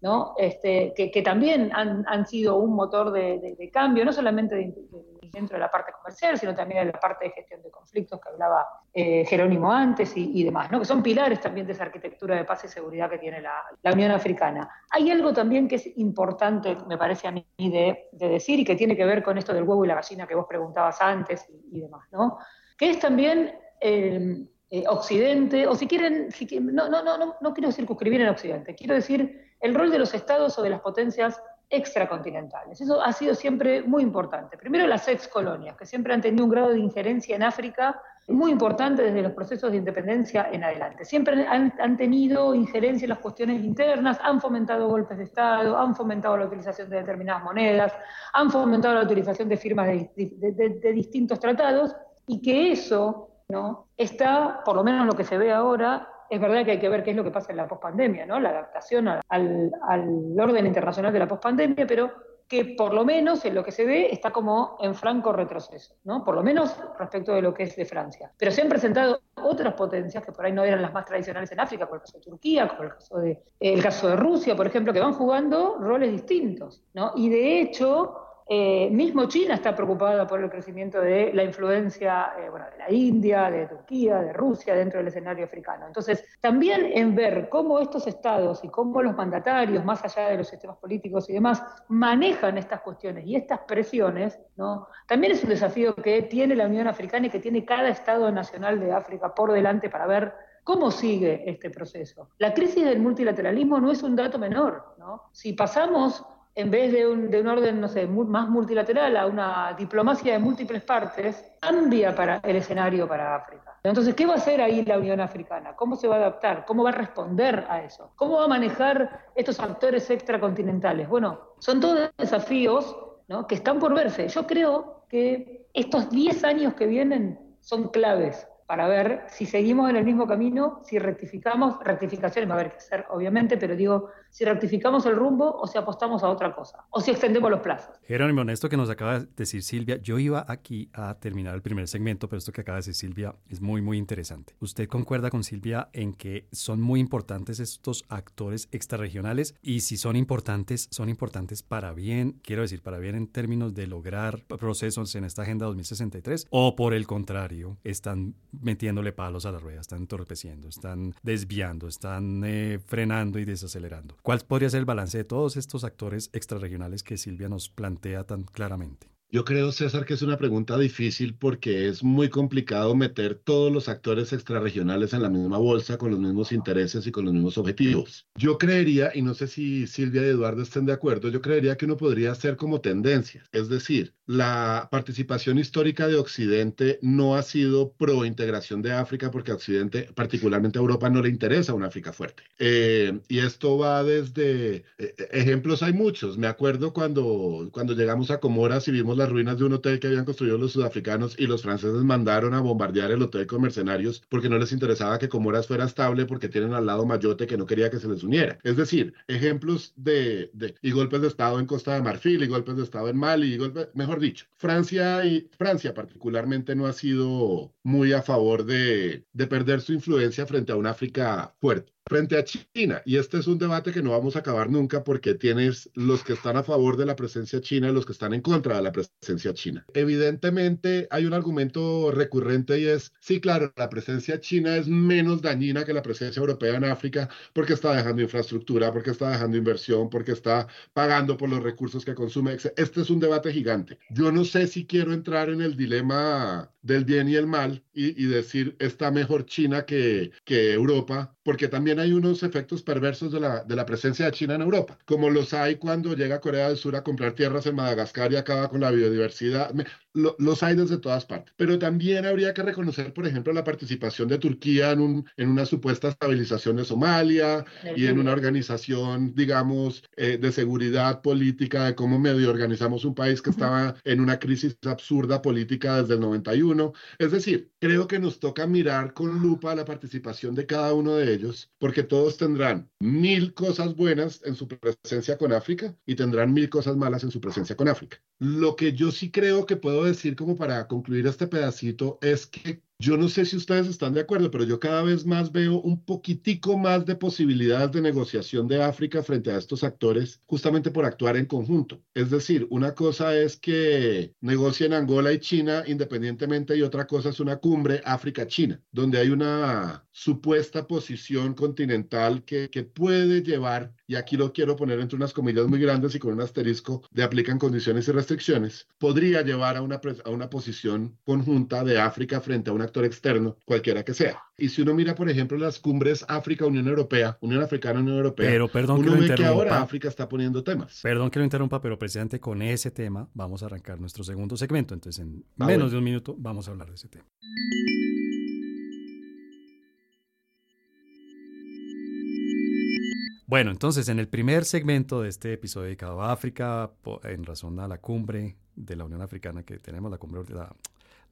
¿no? Este, que, también han, sido un motor de, cambio, no solamente dentro de la parte comercial, sino también en la parte de gestión de conflictos que hablaba eh, Jerónimo antes y, demás, ¿no? que son pilares también de esa arquitectura de paz y seguridad que tiene la, Unión Africana. Hay algo también que es importante, me parece a mí, de, decir y que tiene que ver con esto del huevo y la gallina que vos preguntabas antes y, demás, ¿no? que es también... Eh, eh, Occidente, o si quieren, no, no, no, no quiero circunscribir en Occidente, quiero decir el rol de los estados o de las potencias extracontinentales. Eso ha sido siempre muy importante. Primero las ex colonias, que siempre han tenido un grado de injerencia en África muy importante desde los procesos de independencia en adelante. Siempre han, tenido injerencia en las cuestiones internas, han fomentado golpes de Estado, han fomentado la utilización de determinadas monedas, han fomentado la utilización de firmas de distintos tratados, y que eso ¿no? está, por lo menos lo que se ve ahora, es verdad que hay que ver qué es lo que pasa en la pospandemia, ¿no? La adaptación al, al, orden internacional de la pospandemia, pero que por lo menos en lo que se ve está como en franco retroceso, ¿no? Por lo menos respecto de lo que es de Francia. Pero se han presentado otras potencias que por ahí no eran las más tradicionales en África, como el caso de Turquía, como el caso de, el caso de Rusia, por ejemplo, que van jugando roles distintos, ¿no? Y de hecho, eh, mismo China está preocupada por el crecimiento de la influencia eh, de la India, de Turquía, de Rusia dentro del escenario africano. Entonces, también en ver cómo estos estados y cómo los mandatarios, más allá de los sistemas políticos y demás, manejan estas cuestiones y estas presiones, ¿no? también es un desafío que tiene la Unión Africana y que tiene cada Estado nacional de África por delante para ver ¿Cómo sigue este proceso? La crisis del multilateralismo no es un dato menor. ¿no? Si pasamos en vez de un, de un orden, más multilateral a una diplomacia de múltiples partes, cambia para el escenario para África. Entonces, ¿qué va a hacer ahí la Unión Africana? ¿Cómo se va a adaptar? ¿Cómo va a responder a eso? ¿Cómo va a manejar estos actores extracontinentales? Bueno, son todos desafíos que están por verse. Yo creo que estos 10 años que vienen son claves para ver si seguimos en el mismo camino, si rectificamos, rectificaciones va a haber que hacer, obviamente, pero digo, si rectificamos el rumbo o si apostamos a otra cosa, o si extendemos los plazos. Jerónimo, esto que nos acaba de decir Silvia, yo iba aquí a terminar el primer segmento, pero esto que acaba de decir Silvia es muy, muy interesante. ¿Usted concuerda con Silvia en que son muy importantes estos actores extrarregionales? Y si son importantes, son importantes para bien, quiero decir, para bien en términos de lograr procesos en esta Agenda 2063, o por el contrario, están metiéndole palos a la rueda, están entorpeciendo, están desviando, están eh, frenando y desacelerando. ¿Cuál podría ser el balance de todos estos actores extrarregionales que Silvia nos plantea tan claramente? Yo creo, César, que es una pregunta difícil porque es muy complicado meter todos los actores extrarregionales en la misma bolsa con los mismos intereses y con los mismos objetivos. Yo creería, y no sé si Silvia y Eduardo estén de acuerdo, yo creería que uno podría hacer como tendencias. Es decir, la participación histórica de Occidente no ha sido pro integración de África porque a Occidente, particularmente a Europa, no le interesa una África fuerte. Eh, y esto va desde, eh, ejemplos hay muchos. Me acuerdo cuando, cuando llegamos a Comoras y vimos la ruinas de un hotel que habían construido los sudafricanos y los franceses mandaron a bombardear el hotel con mercenarios porque no les interesaba que Comoras fuera estable porque tienen al lado Mayotte que no quería que se les uniera. Es decir, ejemplos de, de y golpes de Estado en Costa de Marfil y golpes de Estado en Mali mejor dicho, Francia y Francia particularmente no ha sido muy a favor de, de perder su influencia frente a un África fuerte frente a China. Y este es un debate que no vamos a acabar nunca porque tienes los que están a favor de la presencia china y los que están en contra de la presencia china. Evidentemente hay un argumento recurrente y es, sí, claro, la presencia china es menos dañina que la presencia europea en África porque está dejando infraestructura, porque está dejando inversión, porque está pagando por los recursos que consume. Este es un debate gigante. Yo no sé si quiero entrar en el dilema del bien y el mal y, decir está mejor China que, que Europa, porque también hay unos efectos perversos de la, de la presencia de China en Europa, como los hay cuando llega Corea del Sur a comprar tierras en Madagascar y acaba con la biodiversidad los hay desde todas partes. Pero también habría que reconocer, por ejemplo, la participación de Turquía en, un, en una supuesta estabilización de Somalia y en una organización, digamos, eh, de seguridad política, de cómo medio organizamos un país que estaba en una crisis absurda política desde el 91. Es decir, creo que nos toca mirar con lupa la participación de cada uno de ellos, porque todos tendrán mil cosas buenas en su presencia con África y tendrán mil cosas malas en su presencia con África. Lo que yo sí creo que puedo decir como para concluir este pedacito es que yo no sé si ustedes están de acuerdo, pero yo cada vez más veo un poquitico más de posibilidades de negociación de África frente a estos actores, justamente por actuar en conjunto. Es decir, una cosa es que negocien Angola y China independientemente y otra cosa es una cumbre África-China, donde hay una supuesta posición continental que, que puede llevar, y aquí lo quiero poner entre unas comillas muy grandes y con un asterisco de aplican condiciones y restricciones, podría llevar a una, a una posición conjunta de África frente a una actor externo, cualquiera que sea. Y si uno mira, por ejemplo, las cumbres África-Unión Europea, Unión Africana-Unión Europea, pero, perdón uno que ve que ahora África está poniendo temas. Perdón que lo interrumpa, pero precisamente con ese tema vamos a arrancar nuestro segundo segmento. Entonces, en ah, menos de un minuto vamos a hablar de ese tema. Bueno, entonces en el primer segmento de este episodio dedicado a África, en razón a la cumbre de la Unión Africana que tenemos, la cumbre la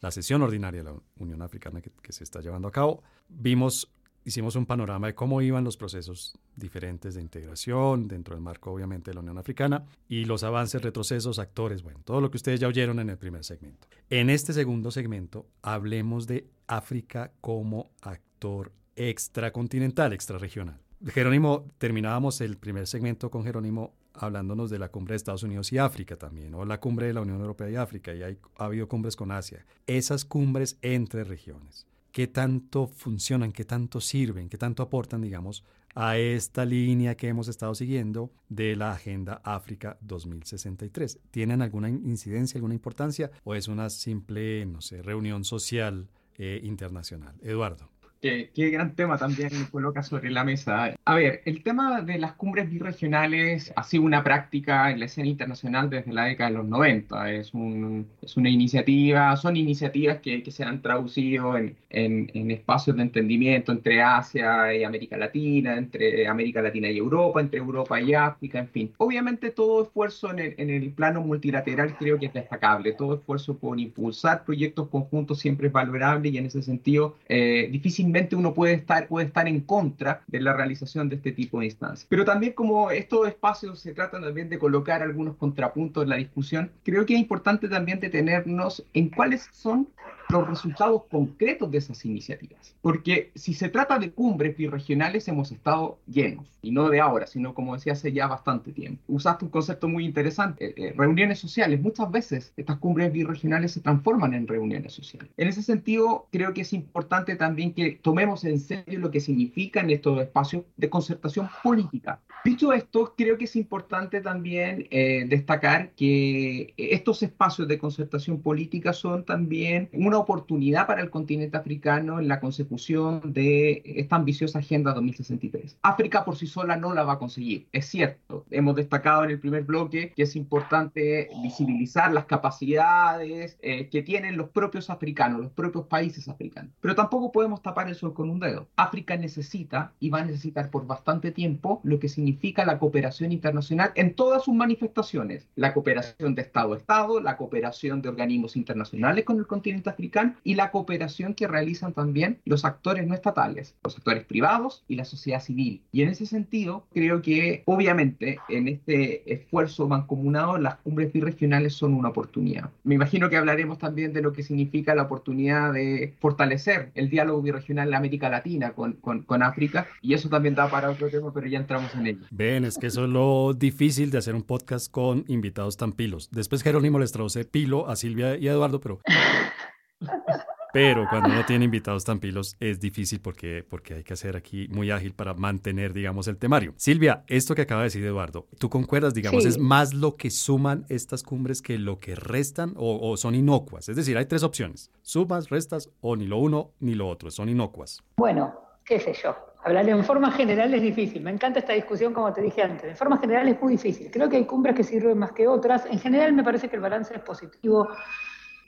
la sesión ordinaria de la Unión Africana que, se está llevando a cabo, vimos, hicimos un panorama de cómo iban los procesos diferentes de integración dentro del marco obviamente de la Unión Africana y los avances, retrocesos, actores, bueno, todo lo que ustedes ya oyeron en el primer segmento. En este segundo segmento hablemos de África como actor extracontinental, extrarregional. Jerónimo, terminábamos el primer segmento con Jerónimo hablándonos de la cumbre de Estados Unidos y África también, o la cumbre de la Unión Europea y África, y hay, ha habido cumbres con Asia. Esas cumbres entre regiones, ¿qué tanto funcionan, qué tanto sirven, qué tanto aportan, digamos, a esta línea que hemos estado siguiendo de la Agenda África 2063? ¿Tienen alguna incidencia, alguna importancia, o es una simple, no sé, reunión social eh, internacional? Eduardo. Qué, qué, gran tema también coloca sobre la mesa. A ver, el tema de las cumbres birregionales ha sido una práctica en la escena internacional desde la década de los 90. Es, un, es una iniciativa, son iniciativas que, que se han traducido en, en, en, espacios de entendimiento entre Asia y América Latina, entre América Latina y Europa, entre Europa y África, en fin. Obviamente todo esfuerzo en el, en el plano multilateral creo que es destacable. Todo esfuerzo por impulsar proyectos conjuntos siempre es valorable y en ese sentido eh, difícilmente uno puede estar, puede estar en contra de la realización de este tipo de instancias. Pero también como estos espacios se tratan también de colocar algunos contrapuntos en la discusión, creo que es importante también detenernos en cuáles son los resultados concretos de esas iniciativas. Porque si se trata de cumbres birregionales, hemos estado llenos, y no de ahora, sino como decía hace ya bastante tiempo. Usaste un concepto muy interesante, eh, eh, reuniones sociales. Muchas veces estas cumbres birregionales se transforman en reuniones sociales. En ese sentido, creo que es importante también que tomemos en serio lo que significan estos espacios de concertación política. Dicho esto, creo que es importante también eh, destacar que estos espacios de concertación política son también una oportunidad para el continente africano en la consecución de esta ambiciosa Agenda 2063. África por sí sola no la va a conseguir, es cierto. Hemos destacado en el primer bloque que es importante visibilizar las capacidades eh, que tienen los propios africanos, los propios países africanos. Pero tampoco podemos tapar el sol con un dedo. África necesita y va a necesitar por bastante tiempo lo que significa la cooperación internacional en todas sus manifestaciones. La cooperación de Estado a Estado, la cooperación de organismos internacionales con el continente africano y la cooperación que realizan también los actores no estatales, los actores privados y la sociedad civil. Y en ese sentido, creo que obviamente en este esfuerzo mancomunado las cumbres birregionales son una oportunidad. Me imagino que hablaremos también de lo que significa la oportunidad de fortalecer el diálogo birregional en América Latina con, con, con África y eso también da para otro tema, pero ya entramos en ello. Ven, es que eso es lo difícil de hacer un podcast con invitados tan pilos. Después Jerónimo les traduce pilo a Silvia y a Eduardo, pero pero cuando uno tiene invitados tan pilos es difícil porque, porque hay que ser aquí muy ágil para mantener, digamos, el temario. Silvia, esto que acaba de decir Eduardo, ¿tú concuerdas, digamos, es más lo que suman estas cumbres que lo que restan o, o, son inocuas? Es decir, hay tres opciones, sumas, restas o ni lo uno ni lo otro, son inocuas. Bueno, qué sé yo. Hablar en forma general es difícil. Me encanta esta discusión, como te dije antes. En forma general es muy difícil. Creo que hay cumbres que sirven más que otras. En general me parece que el balance es positivo.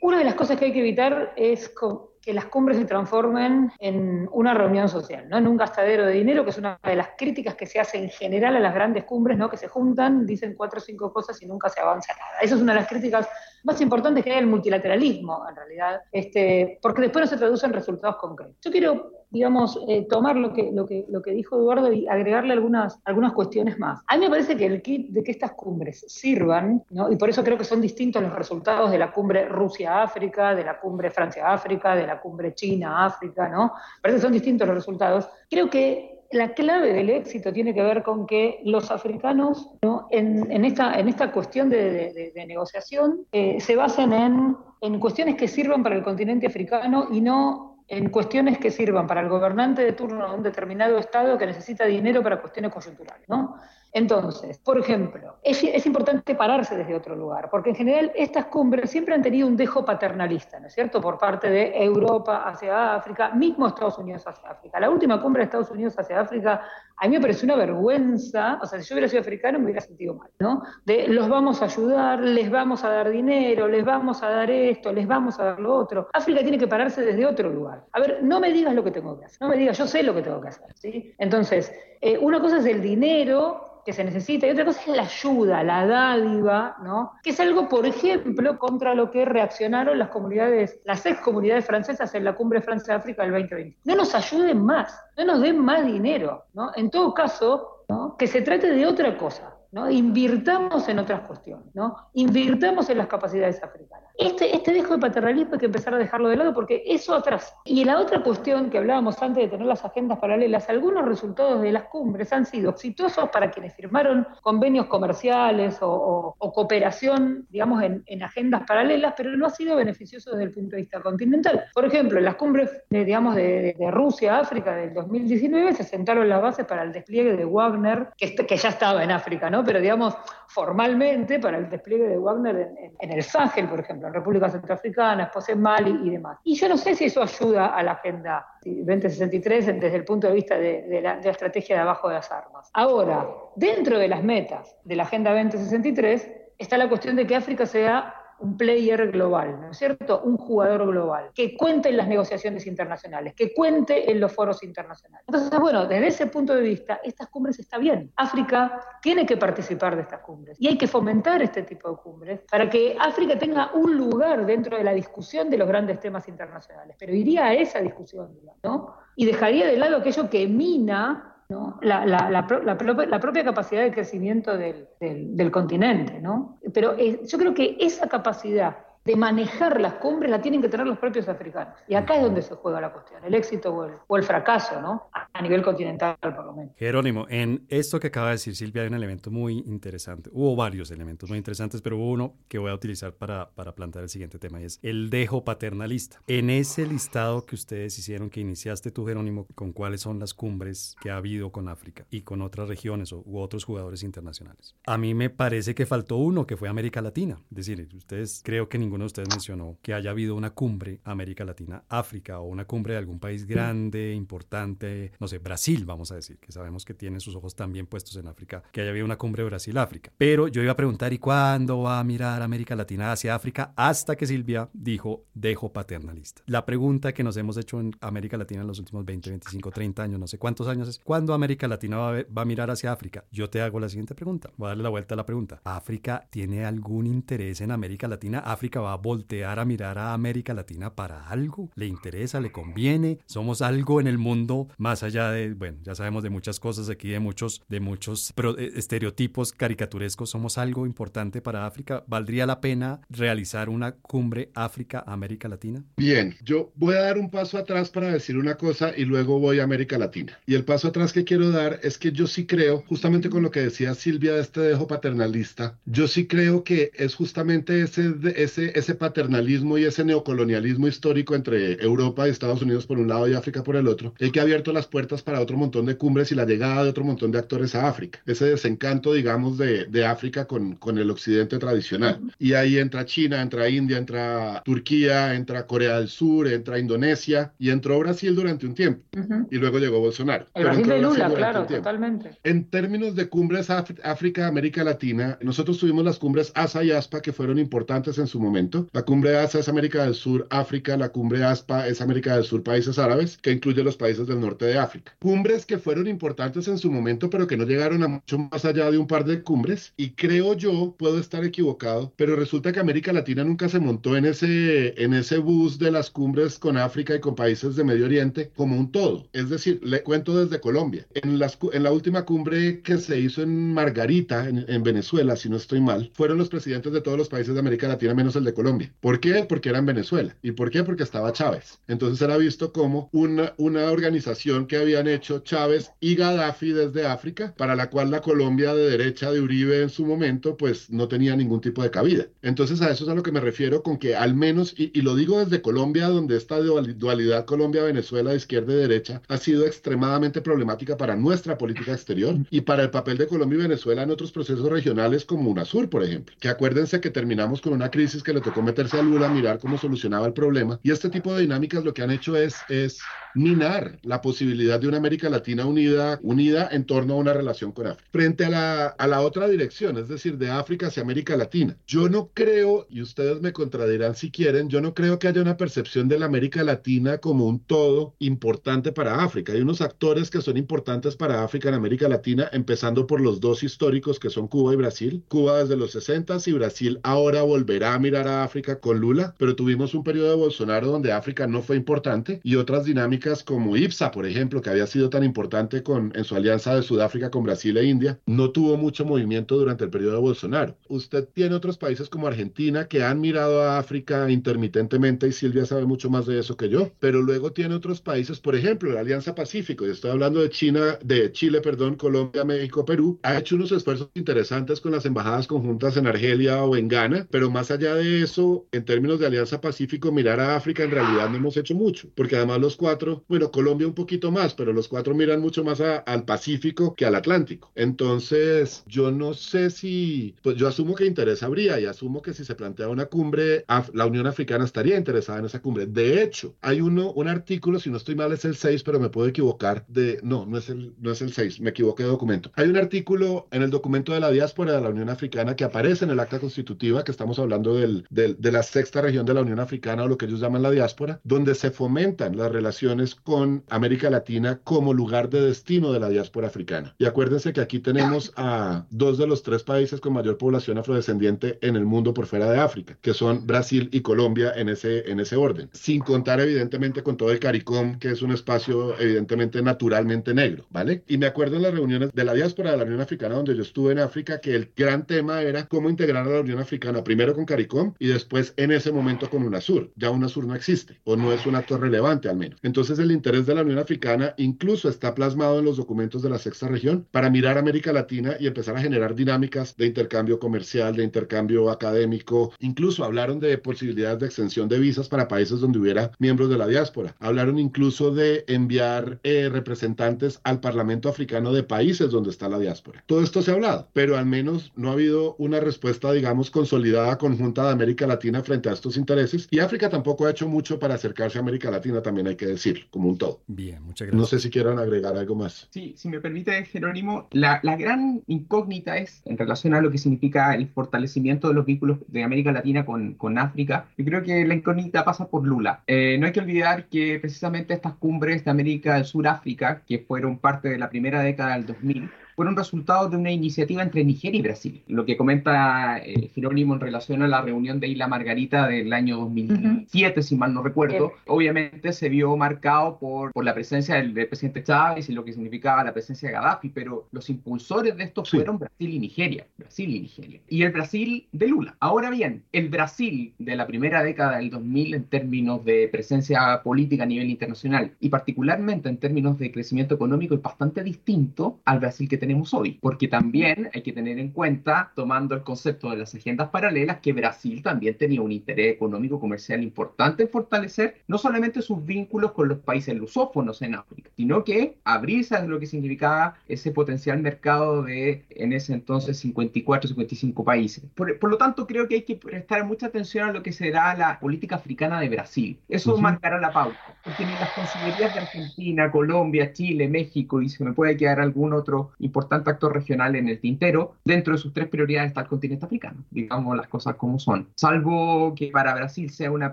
Una de las cosas que hay que evitar es que las cumbres se transformen en una reunión social, ¿no? en un gastadero de dinero, que es una de las críticas que se hace en general a las grandes cumbres, ¿no? que se juntan, dicen cuatro o cinco cosas y nunca se avanza nada. Esa es una de las críticas más importantes que el multilateralismo, en realidad, este, porque después no se traducen resultados concretos. Yo quiero digamos, eh, tomar lo que, lo, que, lo que dijo Eduardo y agregarle algunas, algunas cuestiones más. A mí me parece que el kit de que estas cumbres sirvan, ¿no? y por eso creo que son distintos los resultados de la cumbre Rusia-África, de la cumbre Francia-África, de la cumbre China-África, ¿no? Parece que son distintos los resultados. Creo que la clave del éxito tiene que ver con que los africanos ¿no? en, esta, cuestión de, negociación eh, se basen en, en cuestiones que sirvan para el continente africano y no en cuestiones que sirvan para el gobernante de turno de un determinado Estado que necesita dinero para cuestiones coyunturales, ¿no? Entonces, por ejemplo, es, es, importante pararse desde otro lugar, porque en general estas cumbres siempre han tenido un dejo paternalista, ¿no es cierto?, por parte de Europa hacia África, mismo Estados Unidos hacia África. La última cumbre de Estados Unidos hacia África, a mí me pareció una vergüenza, o sea, si yo hubiera sido africano me hubiera sentido mal, ¿no? De los vamos a ayudar, les vamos a dar dinero, les vamos a dar esto, les vamos a dar lo otro. África tiene que pararse desde otro lugar. A ver, no me digas lo que tengo que hacer, no me digas, yo sé lo que tengo que hacer, ¿sí? Entonces, eh, una cosa es el dinero, que se necesita, y otra cosa es la ayuda, la dádiva, ¿no? Que es algo, por ejemplo, contra lo que reaccionaron las comunidades, las ex comunidades francesas en la cumbre Francia-África del 2020. No nos ayuden más, no nos den más dinero, ¿no? En todo caso, ¿no? que se trate de otra cosa. ¿No? Invirtamos en otras cuestiones, ¿no? Invirtamos en las capacidades africanas. Este, este dejo de paternalismo hay que empezar a dejarlo de lado porque eso atrasa. Y la otra cuestión que hablábamos antes de tener las agendas paralelas, algunos resultados de las cumbres han sido exitosos para quienes firmaron convenios comerciales o, cooperación, digamos, en, en, agendas paralelas, pero no ha sido beneficioso desde el punto de vista continental. Por ejemplo, en las cumbres, digamos, de, de Rusia, África del 2019, se sentaron las bases para el despliegue de Wagner, que, que ya estaba en África, ¿no? Pero digamos, formalmente para el despliegue de Wagner en, el Sahel, por ejemplo, en República Centroafricana, después en Mali y demás. Y yo no sé si eso ayuda a la Agenda 2063 desde el punto de vista de la estrategia de abajo de las armas. Ahora, dentro de las metas de la Agenda 2063 está la cuestión de que África sea un player global, ¿no es cierto? Un jugador global, que cuente en las negociaciones internacionales, que cuente en los foros internacionales. Entonces, bueno, desde ese punto de vista, estas cumbres está bien. África tiene que participar de estas cumbres y hay que fomentar este tipo de cumbres para que África tenga un lugar dentro de la discusión de los grandes temas internacionales, pero iría a esa discusión, ¿no? Y dejaría de lado aquello que mina la, la, la, propia capacidad de crecimiento del, del, continente. ¿no? Pero eh, yo creo que esa capacidad de manejar las cumbres la tienen que tener los propios africanos. Y acá es donde se juega la cuestión, el éxito o el, fracaso, ¿no? A nivel continental, por lo menos. Jerónimo, en esto que acaba de decir Silvia hay un elemento muy interesante. Hubo varios elementos muy interesantes, pero hubo uno que voy a utilizar para, para plantear el siguiente tema y es el dejo paternalista. En ese listado que ustedes hicieron, que iniciaste tú, Jerónimo, con cuáles son las cumbres que ha habido con África y con otras regiones o, u otros jugadores internacionales. A mí me parece que faltó uno, que fue América Latina. Es decir, ustedes creo que ninguno ninguno de ustedes mencionó que haya habido una cumbre América Latina, África o una cumbre de algún país grande, importante, no sé, Brasil, vamos a decir, que sabemos que tiene sus ojos también puestos en África, que haya habido una cumbre Brasil-África. Pero yo iba a preguntar, ¿y cuándo va a mirar América Latina hacia África? Hasta que Silvia dijo, dejo paternalista. La pregunta que nos hemos hecho en América Latina en los últimos 20, 25, 30 años, no sé cuántos años es, ¿cuándo América Latina va a, va a mirar hacia África? Yo te hago la siguiente pregunta, voy a darle la vuelta a la pregunta. ¿África tiene algún interés en América Latina? ¿África va a voltear a mirar a América Latina para algo? ¿Le interesa? ¿Le conviene? ¿Somos algo en el mundo más allá de, bueno, ya sabemos de muchas cosas aquí, de muchos, de muchos eh, estereotipos caricaturescos? ¿Somos algo importante para África? ¿Valdría la pena realizar una cumbre África-América Latina? Bien, yo voy a dar un paso atrás para decir una cosa y luego voy a América Latina. Y el paso atrás que quiero dar es que yo sí creo, justamente con lo que decía Silvia de este dejo paternalista, yo sí creo que es justamente ese ese, ese paternalismo y ese neocolonialismo histórico entre Europa y Estados Unidos por un lado y África por el otro, el que ha abierto las puertas para otro montón de cumbres y la llegada de otro montón de actores a África. Ese desencanto, digamos, de, de África con, con el occidente tradicional. Y ahí entra China, entra India, entra Turquía, entra Corea del Sur, entra Indonesia y entró Brasil durante un tiempo. Y luego llegó Bolsonaro. El Brasil de Lula, claro, totalmente. En términos de cumbres África, América Latina, nosotros tuvimos las cumbres ASA y ASPA que fueron importantes en su momento. La cumbre ASA es América del Sur, África, la cumbre ASPA es América del Sur, países árabes, que incluye los países del norte de África. Cumbres que fueron importantes en su momento, pero que no llegaron a mucho más allá de un par de cumbres. Y creo yo, puedo estar equivocado, pero resulta que América Latina nunca se montó en ese, en ese bus de las cumbres con África y con países de Medio Oriente como un todo. Es decir, le cuento desde Colombia. En, la última cumbre que se hizo en Margarita, en, en Venezuela, si no estoy mal, fueron los presidentes de todos los países de América Latina menos el de Colombia. ¿Por qué? Porque era en Venezuela. ¿Y por qué? Porque estaba Chávez. Entonces era visto como una, organización que habían hecho Chávez y Gaddafi desde África, para la cual la Colombia de derecha de Uribe en su momento, pues no tenía ningún tipo de cabida. Entonces a eso es a lo que me refiero con que al menos, y, y lo digo desde Colombia, donde esta dualidad Colombia-Venezuela, izquierda y derecha, ha sido extremadamente problemática para nuestra política exterior y para el papel de Colombia y Venezuela en otros procesos regionales como UNASUR, por ejemplo. Que acuérdense que terminamos con una crisis que le tocó meterse a Lula a mirar cómo solucionaba el problema. Y este tipo de dinámicas lo que han hecho es, es minar la posibilidad de una América Latina unida, unida en torno a una relación con África. Frente a la, a la otra dirección, es decir, de África hacia América Latina. Yo no creo, y ustedes me contradirán si quieren, yo no creo que haya una percepción de la América Latina como un todo importante para África. Hay unos actores que son importantes para África en América Latina, empezando por los dos históricos que son Cuba y Brasil. Cuba desde los 60 y Brasil ahora volverá a mirar a África con Lula, pero tuvimos un periodo de Bolsonaro donde África no fue importante y otras dinámicas como IPSA, por ejemplo, que había sido tan importante con, en su alianza de Sudáfrica con Brasil e India, no tuvo mucho movimiento durante el periodo de Bolsonaro. Usted tiene otros países como Argentina que han mirado a África intermitentemente y Silvia sabe mucho más de eso que yo, pero luego tiene otros países, por ejemplo, la Alianza Pacífico, y estoy hablando de China, de Chile, perdón, Colombia, México, Perú, ha hecho unos esfuerzos interesantes con las embajadas conjuntas en Argelia o en Ghana, pero más allá de eso, en términos de Alianza Pacífico, mirar a África en realidad no hemos hecho mucho, porque además los cuatro bueno, Colombia un poquito más, pero los cuatro miran mucho más al Pacífico que al Atlántico. Entonces, yo no sé si, pues yo asumo que interés habría y asumo que si se plantea una cumbre, la Unión Africana estaría interesada en esa cumbre. De hecho, hay uno, un artículo, si no estoy mal es el 6, pero me puedo equivocar de, no, no es el, no es el 6, me equivoqué de documento. Hay un artículo en el documento de la diáspora de la Unión Africana que aparece en el acta constitutiva, que estamos hablando del, de la sexta región de la Unión Africana o lo que ellos llaman la diáspora, donde se fomentan las relaciones con América Latina como lugar de destino de la diáspora africana. Y acuérdense que aquí tenemos a dos de los tres países con mayor población afrodescendiente en el mundo por fuera de África, que son Brasil y Colombia en ese, en ese orden, sin contar evidentemente con todo el CARICOM, que es un espacio evidentemente naturalmente negro, ¿vale? Y me acuerdo en las reuniones de la diáspora de la Unión Africana donde yo estuve en África que el gran tema era cómo integrar a la Unión Africana, primero con CARICOM y después en ese momento con UNASUR. Ya UNASUR no existe, o no es un actor relevante al menos. Entonces el interés de la Unión Africana incluso está plasmado en los documentos de la sexta región para mirar América Latina y empezar a generar dinámicas de intercambio comercial, de intercambio académico. Incluso hablaron de posibilidades de extensión de visas para países donde hubiera miembros de la diáspora. Hablaron incluso de enviar eh, representantes al Parlamento africano de países donde está la diáspora. Todo esto se ha hablado, pero al menos no ha habido una respuesta, digamos, consolidada conjunta de América Latina frente a estos intereses y África tampoco ha hecho mucho para acercarse a América Latina, también hay que decir, como un todo. Bien, muchas gracias. No sé si quieran agregar algo más. Sí, si me permite, Jerónimo, la, la gran incógnita es en relación a lo que significa el fortalecimiento de los vínculos de América Latina con, con África. Yo creo que la incógnita pasa por Lula. Eh, no hay que olvidar que precisamente estas cumbres de América del Sur África, que fueron parte de la primera década del 2000, fueron resultado de una iniciativa entre Nigeria y Brasil. Lo que comenta eh, Jerónimo en relación a la reunión de Isla Margarita del año 2007, si mal no recuerdo, obviamente se vio marcado por, por la presencia del, presidente Chávez y lo que significaba la presencia de Gaddafi, pero los impulsores de esto fueron Brasil y Nigeria. Brasil y Nigeria. Y el Brasil de Lula. Ahora bien, el Brasil de la primera década del 2000 en términos de presencia política a nivel internacional y particularmente en términos de crecimiento económico es bastante distinto al Brasil que tenemos hoy, porque también hay que tener en cuenta, tomando el concepto de las agendas paralelas, que Brasil también tenía un interés económico comercial importante en fortalecer no solamente sus vínculos con los países lusófonos en África, sino que abrirse a lo que significaba ese potencial mercado de en ese entonces 54, 55 países. Por, por lo tanto, creo que hay que prestar mucha atención a lo que será la política africana de Brasil. Eso marcará la pauta, porque ni las consellerías de Argentina, Colombia, Chile, México, y se me puede quedar algún otro importante actor regional en el tintero. Dentro de sus tres prioridades está el continente africano, digamos las cosas como son. Salvo que para Brasil sea una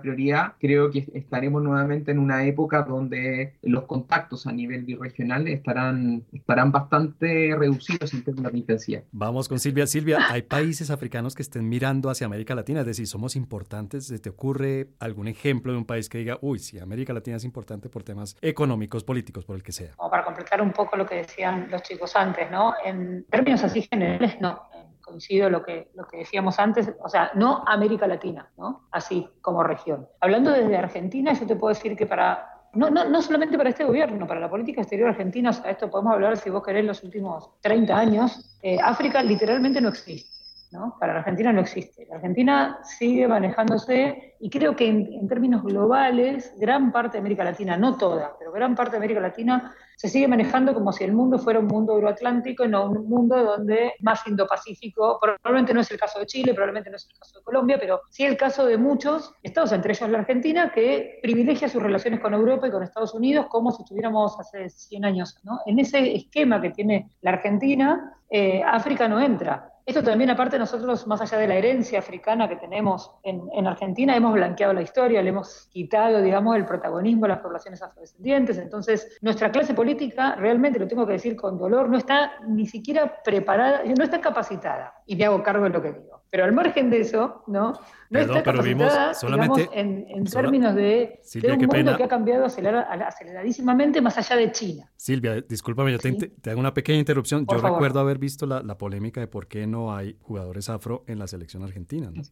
prioridad, creo que estaremos nuevamente en una época donde los contactos a nivel birregional estarán, estarán bastante reducidos en términos de intensidad. Vamos con Silvia. Silvia, ¿hay países africanos que estén mirando hacia América Latina? Es decir, ¿somos importantes? ¿Se te ocurre algún ejemplo de un país que diga, uy, sí, América Latina es importante por temas económicos, políticos, por el que sea? Como para completar un poco lo que decían los chicos antes, en términos así generales, no. Coincido lo que, lo que decíamos antes, o sea, no América Latina, ¿no? Así como región. Hablando desde Argentina, yo te puedo decir que para no, no, no, solamente para este gobierno, para la política exterior argentina, o sea, esto podemos hablar, si vos querés, los últimos 30 años, eh, África literalmente no existe. ¿No? Para la Argentina no existe. La Argentina sigue manejándose y creo que en, términos globales, gran parte de América Latina, no toda, pero gran parte de América Latina se sigue manejando como si el mundo fuera un mundo euroatlántico y no un mundo donde más Indo-Pacífico, probablemente no es el caso de Chile, probablemente no es el caso de Colombia, pero sí el caso de muchos estados, entre ellos la Argentina, que privilegia sus relaciones con Europa y con Estados Unidos como si estuviéramos hace 100 años. ¿no? En ese esquema que tiene la Argentina, eh, África no entra. Esto también, aparte, nosotros, más allá de la herencia africana que tenemos en, en, Argentina, hemos blanqueado la historia, le hemos quitado, digamos, el protagonismo a las poblaciones afrodescendientes. Entonces, nuestra clase política, realmente lo tengo que decir con dolor, no está ni siquiera preparada, no está capacitada. Y me hago cargo de lo que digo. Pero al margen de eso, ¿no? No está pero vimos solamente en, en términos de, de un mundo que ha cambiado aceleradísimamente más allá de China. Silvia, discúlpame, yo te, hago una pequeña interrupción. yo recuerdo haber visto la, la, polémica de por qué no hay jugadores afro en la selección argentina. ¿no?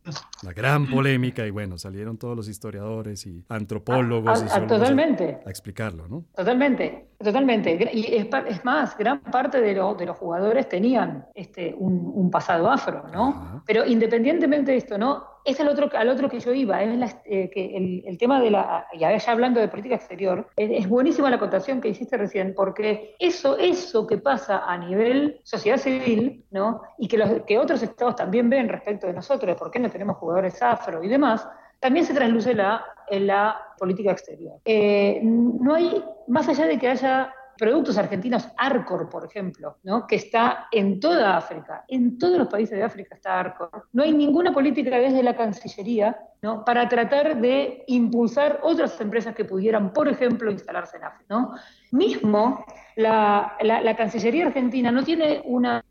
La gran polémica y bueno, salieron todos los historiadores y antropólogos. A, y totalmente. A, explicarlo, ¿no? Totalmente, totalmente. Y es, es más, gran parte de, lo, de, los jugadores tenían este, un, un pasado afro, ¿no? Pero independientemente de esto, ¿no? Es el otro, al otro que yo iba, es eh, que el, tema de la, y ya hablando de política exterior, es, buenísima la acotación que hiciste recién, porque eso, eso que pasa a nivel sociedad civil, ¿no? Y que, los, que otros estados también ven respecto de nosotros, por qué no tenemos jugadores afro y demás, también se trasluce la, en la política exterior. Eh, no hay, más allá de que haya productos argentinos, Arcor, por ejemplo, ¿no? que está en toda África, en todos los países de África está Arcor. No hay ninguna política desde la Cancillería ¿no? para tratar de impulsar otras empresas que pudieran, por ejemplo, instalarse en África. Mismo, la, la Cancillería argentina no tiene una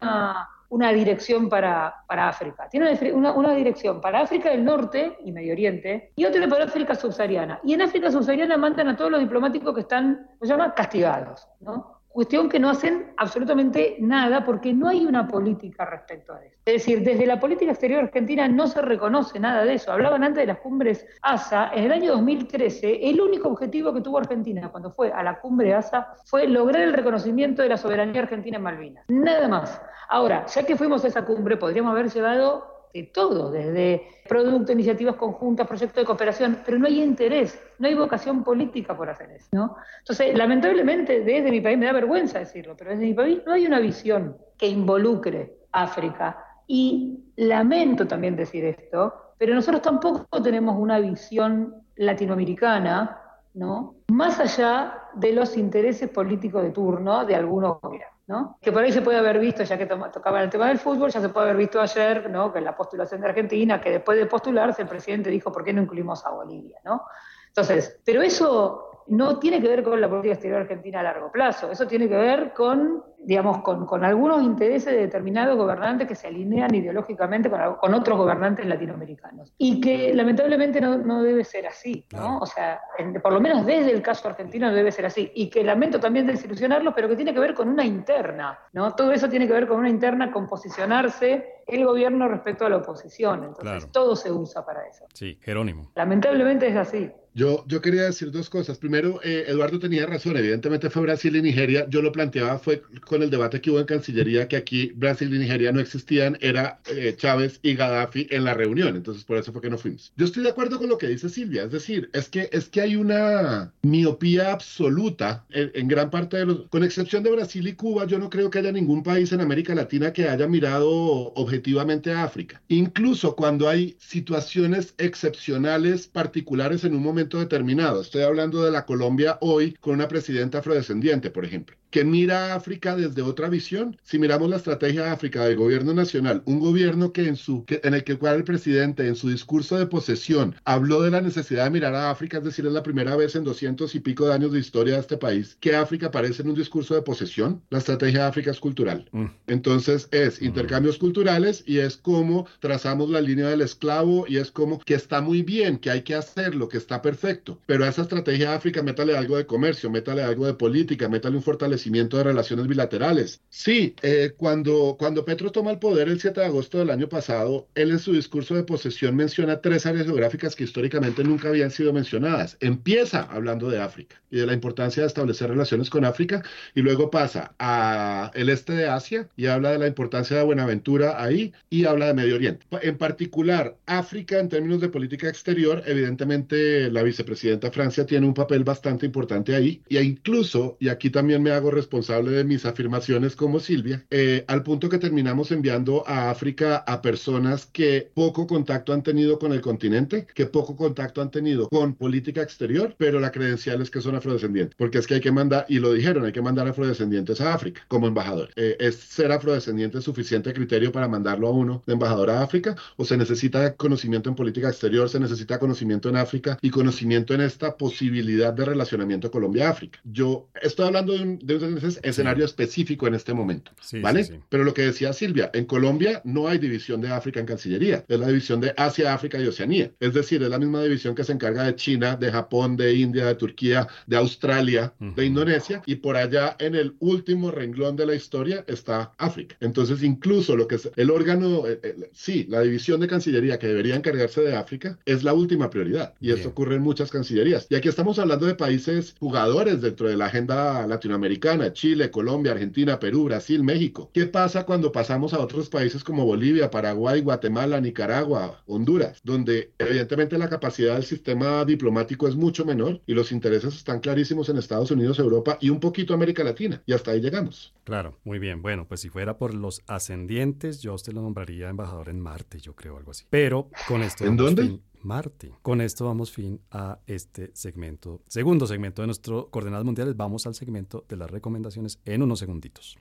una dirección para, África. Tiene una, dirección para África del Norte y Medio Oriente y otra para África subsahariana. Y en África subsahariana mandan a todos los diplomáticos que están, se llama, castigados. ¿no? Cuestión que no hacen absolutamente nada porque no hay una política respecto a eso. Es decir, desde la política exterior argentina no se reconoce nada de eso. Hablaban antes de las cumbres ASA. En el año 2013, el único objetivo que tuvo Argentina cuando fue a la cumbre ASA fue lograr el reconocimiento de la soberanía argentina en Malvinas. Nada más. Ahora, ya que fuimos a esa cumbre, podríamos haber llevado de todo, desde producto, iniciativas conjuntas, proyectos de cooperación, pero no hay interés, no hay vocación política por hacer eso, ¿no? Entonces, lamentablemente, desde mi país, me da vergüenza decirlo, pero desde mi país no hay una visión que involucre África. Y lamento también decir esto, pero nosotros tampoco tenemos una visión latinoamericana, ¿no? Más allá de los intereses políticos de turno de algunos gobiernos. Que por ahí se puede haber visto, ya que tocaba el tema del fútbol, ya se puede haber visto ayer, ¿no? Que la postulación de Argentina, que después de postularse el presidente dijo, ¿por qué no incluimos a Bolivia, ¿no? Entonces, pero eso no tiene que ver con la política exterior argentina a largo plazo, eso tiene que ver con, digamos, con, algunos intereses de determinados gobernantes que se alinean ideológicamente con, otros gobernantes latinoamericanos. Y que lamentablemente no, debe ser así, ¿no? O sea, por lo menos desde el caso argentino no debe ser así. Y que lamento también desilusionarlos, pero que tiene que ver con una interna, ¿no? Todo eso tiene que ver con una interna, con posicionarse el gobierno respecto a la oposición. Entonces, todo se usa para eso. Sí, Jerónimo. Lamentablemente es así. Yo, yo quería decir dos cosas. Primero, eh, Eduardo tenía razón, evidentemente fue Brasil y Nigeria. Yo lo planteaba, fue con el debate que hubo en Cancillería, que aquí Brasil y Nigeria no existían, era eh, Chávez y Gaddafi en la reunión. Entonces, por eso fue que no fuimos. Yo estoy de acuerdo con lo que dice Silvia, es decir, es que, es que hay una miopía absoluta en, en gran parte de los, con excepción de Brasil y Cuba, yo no creo que haya ningún país en América Latina que haya mirado objetivamente a África. Incluso cuando hay situaciones excepcionales, particulares en un momento determinado. Estoy hablando de la Colombia hoy con una presidenta afrodescendiente, por ejemplo que mira a África desde otra visión. Si miramos la estrategia de África del gobierno nacional, un gobierno que en, su, que, en el que cual el presidente en su discurso de posesión habló de la necesidad de mirar a África, es decir, es la primera vez en doscientos y pico de años de historia de este país que África aparece en un discurso de posesión. La estrategia de África es cultural. Mm. Entonces es mm. intercambios culturales y es como trazamos la línea del esclavo y es como que está muy bien, que hay que hacerlo, que está perfecto. Pero a esa estrategia de África métale algo de comercio, métale algo de política, métale un fortalecimiento de relaciones bilaterales. Sí, eh, cuando, cuando Petro toma el poder el 7 de agosto del año pasado, él en su discurso de posesión menciona tres áreas geográficas que históricamente nunca habían sido mencionadas. Empieza hablando de África y de la importancia de establecer relaciones con África y luego pasa a el este de Asia y habla de la importancia de Buenaventura ahí y habla de Medio Oriente. En particular, África en términos de política exterior, evidentemente la vicepresidenta Francia tiene un papel bastante importante ahí y incluso, y aquí también me hago responsable de mis afirmaciones como Silvia, eh, al punto que terminamos enviando a África a personas que poco contacto han tenido con el continente, que poco contacto han tenido con política exterior, pero la credencial es que son afrodescendientes, porque es que hay que mandar, y lo dijeron, hay que mandar afrodescendientes a África como embajador. Eh, ¿Es ser afrodescendiente suficiente criterio para mandarlo a uno de embajador a África? ¿O se necesita conocimiento en política exterior, se necesita conocimiento en África y conocimiento en esta posibilidad de relacionamiento Colombia-África? Yo estoy hablando de un, de entonces escenario específico en este momento, ¿vale? Pero lo que decía Silvia, en Colombia no hay división de África en Cancillería, es la división de Asia, África y Oceanía, es decir, es la misma división que se encarga de China, de Japón, de India, de Turquía, de Australia, de Indonesia, y por allá en el último renglón de la historia está África. Entonces, incluso lo que es el órgano, eh, eh, sí, la división de Cancillería que debería encargarse de África es la última prioridad, y esto ocurre en muchas cancillerías. Y aquí estamos hablando de países jugadores dentro de la agenda latinoamericana Chile, Colombia, Argentina, Perú, Brasil, México. ¿Qué pasa cuando pasamos a otros países como Bolivia, Paraguay, Guatemala, Nicaragua, Honduras, donde evidentemente la capacidad del sistema diplomático es mucho menor y los intereses están clarísimos en Estados Unidos, Europa y un poquito América Latina? Y hasta ahí llegamos. Claro, muy bien. Bueno, pues si fuera por los ascendientes, yo usted lo nombraría embajador en Marte, yo creo, algo así. Pero con esto... ¿En dónde? Marte. Con esto damos fin a este segmento, segundo segmento de nuestro Coordenadas Mundiales. Vamos al segmento de las recomendaciones en unos segunditos.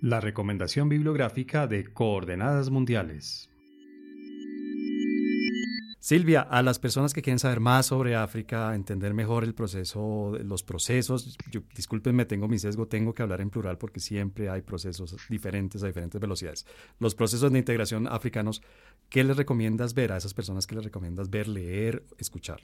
La recomendación bibliográfica de Coordenadas Mundiales. Silvia, a las personas que quieren saber más sobre África, entender mejor el proceso, los procesos, yo, discúlpenme, tengo mi sesgo, tengo que hablar en plural porque siempre hay procesos diferentes a diferentes velocidades. Los procesos de integración africanos, ¿qué les recomiendas ver a esas personas que les recomiendas ver, leer, escuchar?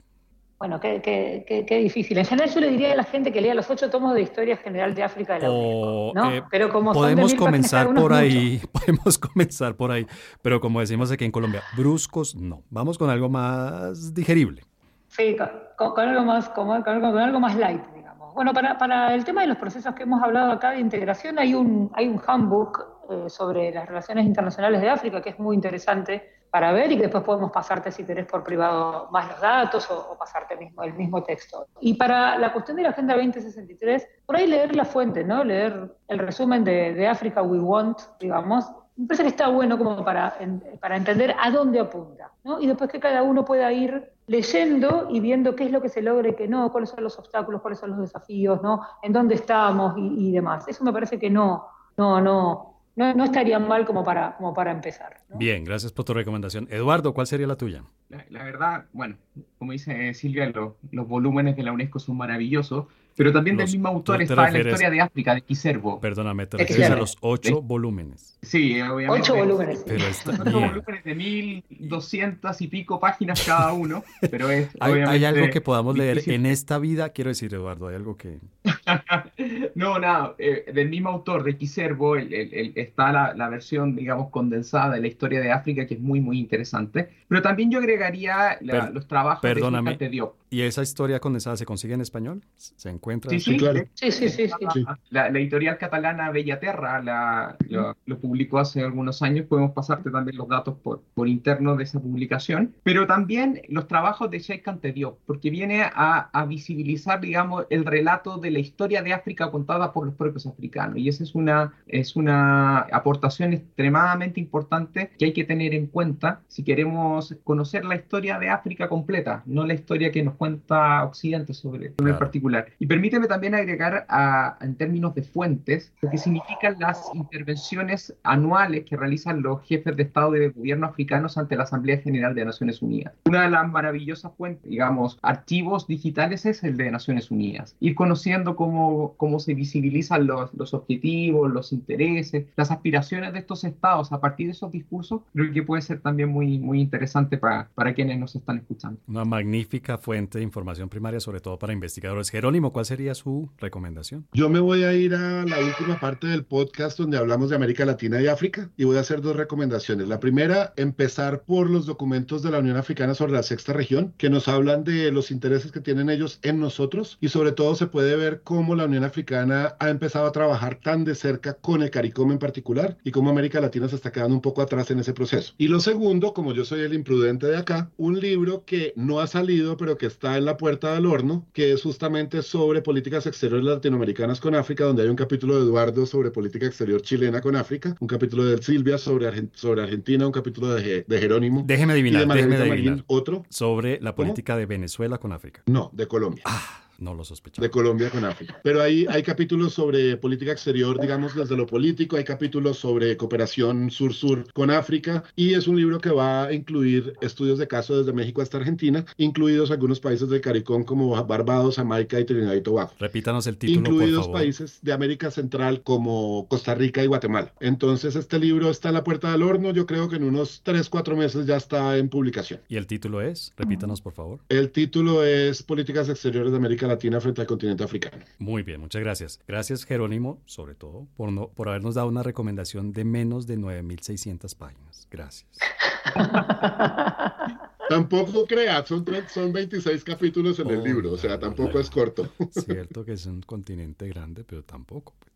Bueno, qué, qué, qué, difícil. En general yo le diría a la gente que lea los ocho tomos de Historia General de África de la UNESCO, ¿no? Eh, pero como podemos comenzar por ahí, podemos comenzar por ahí, pero como decimos aquí en Colombia, bruscos no. Vamos con algo más digerible. Sí, con, algo más, con, algo, más light, digamos. Bueno, para, para, el tema de los procesos que hemos hablado acá de integración, hay un, hay un handbook eh, sobre las relaciones internacionales de África que es muy interesante para ver y que después podemos pasarte, si querés, por privado más los datos o, pasarte mismo, el mismo texto. Y para la cuestión de la Agenda 2063, por ahí leer la fuente, ¿no? Leer el resumen de, de Africa We Want, digamos, me parece que está bueno como para, para entender a dónde apunta, ¿no? Y después que cada uno pueda ir leyendo y viendo qué es lo que se logra y qué no, cuáles son los obstáculos, cuáles son los desafíos, ¿no? En dónde estamos y demás. Eso me parece que no, no, no, no, no estaría mal como para, como para empezar. Bien, gracias por tu recomendación. Eduardo, ¿cuál sería la tuya? La, verdad, bueno, como dice Silvia, los volúmenes de la UNESCO son maravillosos, pero también del mismo autor está la historia de África, de Quiservo. Perdóname, te refieres a los ocho volúmenes. Sí, obviamente. Ocho volúmenes. Pero ocho volúmenes de mil doscientas y pico páginas cada uno, pero es ¿Hay, ¿Hay algo que podamos leer en esta vida? Quiero decir, Eduardo, ¿hay algo que...? no, nada, eh, del mismo autor, de Quiservo, está la, la, versión, digamos, condensada de la historia de África, que es muy, muy interesante. Pero también yo agregaría los trabajos perdóname, de Diop. ¿Y esa historia condensada se consigue en español? ¿Se encuentra? Sí, sí, claro. Sí, sí, sí. La, editorial catalana Bellaterra la, lo, publicó hace algunos años. Podemos pasarte también los datos por, por interno de esa publicación. Pero también los trabajos de Sheikh Diop, porque viene a, a visibilizar, digamos, el relato de la historia de África contada por los propios africanos. Y esa es una, es una aportación extremadamente importante que hay que tener en cuenta si queremos conocer la historia de África completa, no la historia que nos cuenta Occidente sobre, sobre el particular. Y permíteme también agregar a, en términos de fuentes lo que significan las intervenciones anuales que realizan los jefes de Estado y de gobierno africanos ante la Asamblea General de Naciones Unidas. Una de las maravillosas fuentes, digamos, archivos digitales es el de Naciones Unidas. Ir conociendo cómo, cómo se visibilizan los, los objetivos, los intereses, las aspiraciones de estos estados a partir de esos discursos, creo que puede ser también muy, muy interesante para, para quienes nos están escuchando. Una magnífica fuente de información primaria, sobre todo para investigadores. Jerónimo, ¿cuál sería su recomendación? Yo me voy a ir a la última parte del podcast donde hablamos de América Latina y África y voy a hacer dos recomendaciones. La primera, empezar por los documentos de la Unión Africana sobre la sexta región, que nos hablan de los intereses que tienen ellos en nosotros y sobre todo se puede ver cómo la Unión Africana ha empezado a trabajar tan de cerca con el CARICOM en particular y cómo América Latina se está quedando un poco atrás en ese proceso. Y lo segundo, como yo soy el imprudente de acá, un libro que no ha salido pero que está en la puerta del horno, que es justamente sobre políticas exteriores latinoamericanas con África, donde hay un capítulo de Eduardo sobre política exterior chilena con África, un capítulo de Silvia sobre, sobre Argentina, un capítulo de, de Jerónimo. Déjeme adivinar, déjeme adivinar. otro. Sobre la política de Venezuela con África. No, de Colombia. Ah. No lo sospechaba. De Colombia con África. Pero ahí hay capítulos sobre política exterior, digamos, desde lo político, hay capítulos sobre cooperación sur-sur con África y es un libro que va a incluir estudios de caso desde México hasta Argentina, incluidos algunos países del CARICOM como Barbados, Jamaica y Trinidad y Tobago. Repítanos el título, Incluidos por favor. países de América Central como Costa Rica y Guatemala. Entonces este libro está en la puerta del horno, yo creo que en unos 3, 4 meses ya está en publicación. ¿Y el título es? Repítanos, por favor. El título es Políticas Exteriores de América Latina frente al continente africano. Muy bien, muchas gracias. Gracias Jerónimo, sobre todo, por, no, por habernos dado una recomendación de menos de 9.600 páginas. Gracias. Tampoco creas, son, son 26 capítulos en el oh, libro, o sea, tampoco es corto. Cierto que es un continente grande, pero tampoco. Pues.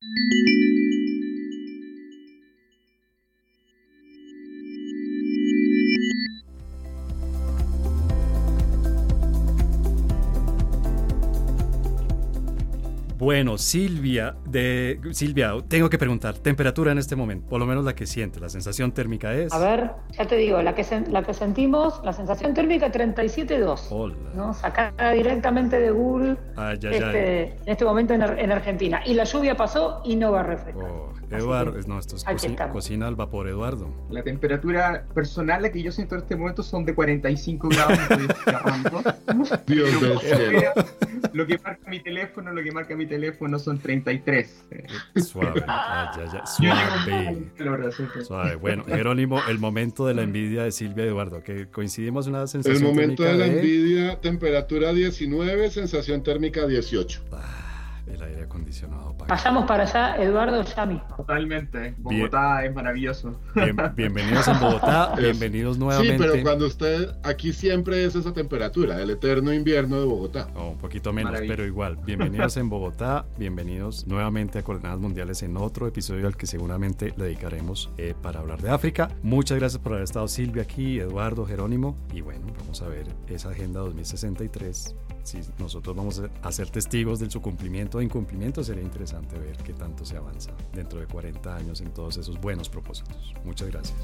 Bueno, Silvia, de Silvia, tengo que preguntar, temperatura en este momento, por lo menos la que siente, la sensación térmica es. A ver, ya te digo, la que, la que sentimos, la sensación térmica 37.2. Hola. ¿no? Sacada directamente de Google este, en este momento en, Argentina. Y la lluvia pasó y no va a refrescar. Oh, Eduardo, no, esto es cocina, al vapor, Eduardo. La temperatura personal la que yo siento en este momento son de 45 grados. Dios mío. Lo que marca mi teléfono, lo que marca mi teléfono son 33. Suave, suave. Suave. Bueno, Jerónimo, el momento de la envidia de Silvia y Eduardo, que coincidimos en una sensación. El momento de la envidia, temperatura 19, sensación térmica 18. El aire acondicionado. Pasamos para allá, Eduardo, ya mismo. Totalmente. Bogotá es maravilloso. bienvenidos a Bogotá, bienvenidos nuevamente. Sí, pero cuando usted, aquí siempre es esa temperatura, el eterno invierno de Bogotá. Oh, un poquito menos, pero igual. Bienvenidos en Bogotá, bienvenidos nuevamente a Coordenadas Mundiales en otro episodio al que seguramente le dedicaremos eh, para hablar de África. Muchas gracias por haber estado Silvia aquí, Eduardo, Jerónimo. Y bueno, vamos a ver esa Agenda 2063 si nosotros vamos a ser testigos de su cumplimiento o incumplimiento, sería interesante ver qué tanto se avanza dentro de 40 años en todos esos buenos propósitos. Muchas gracias.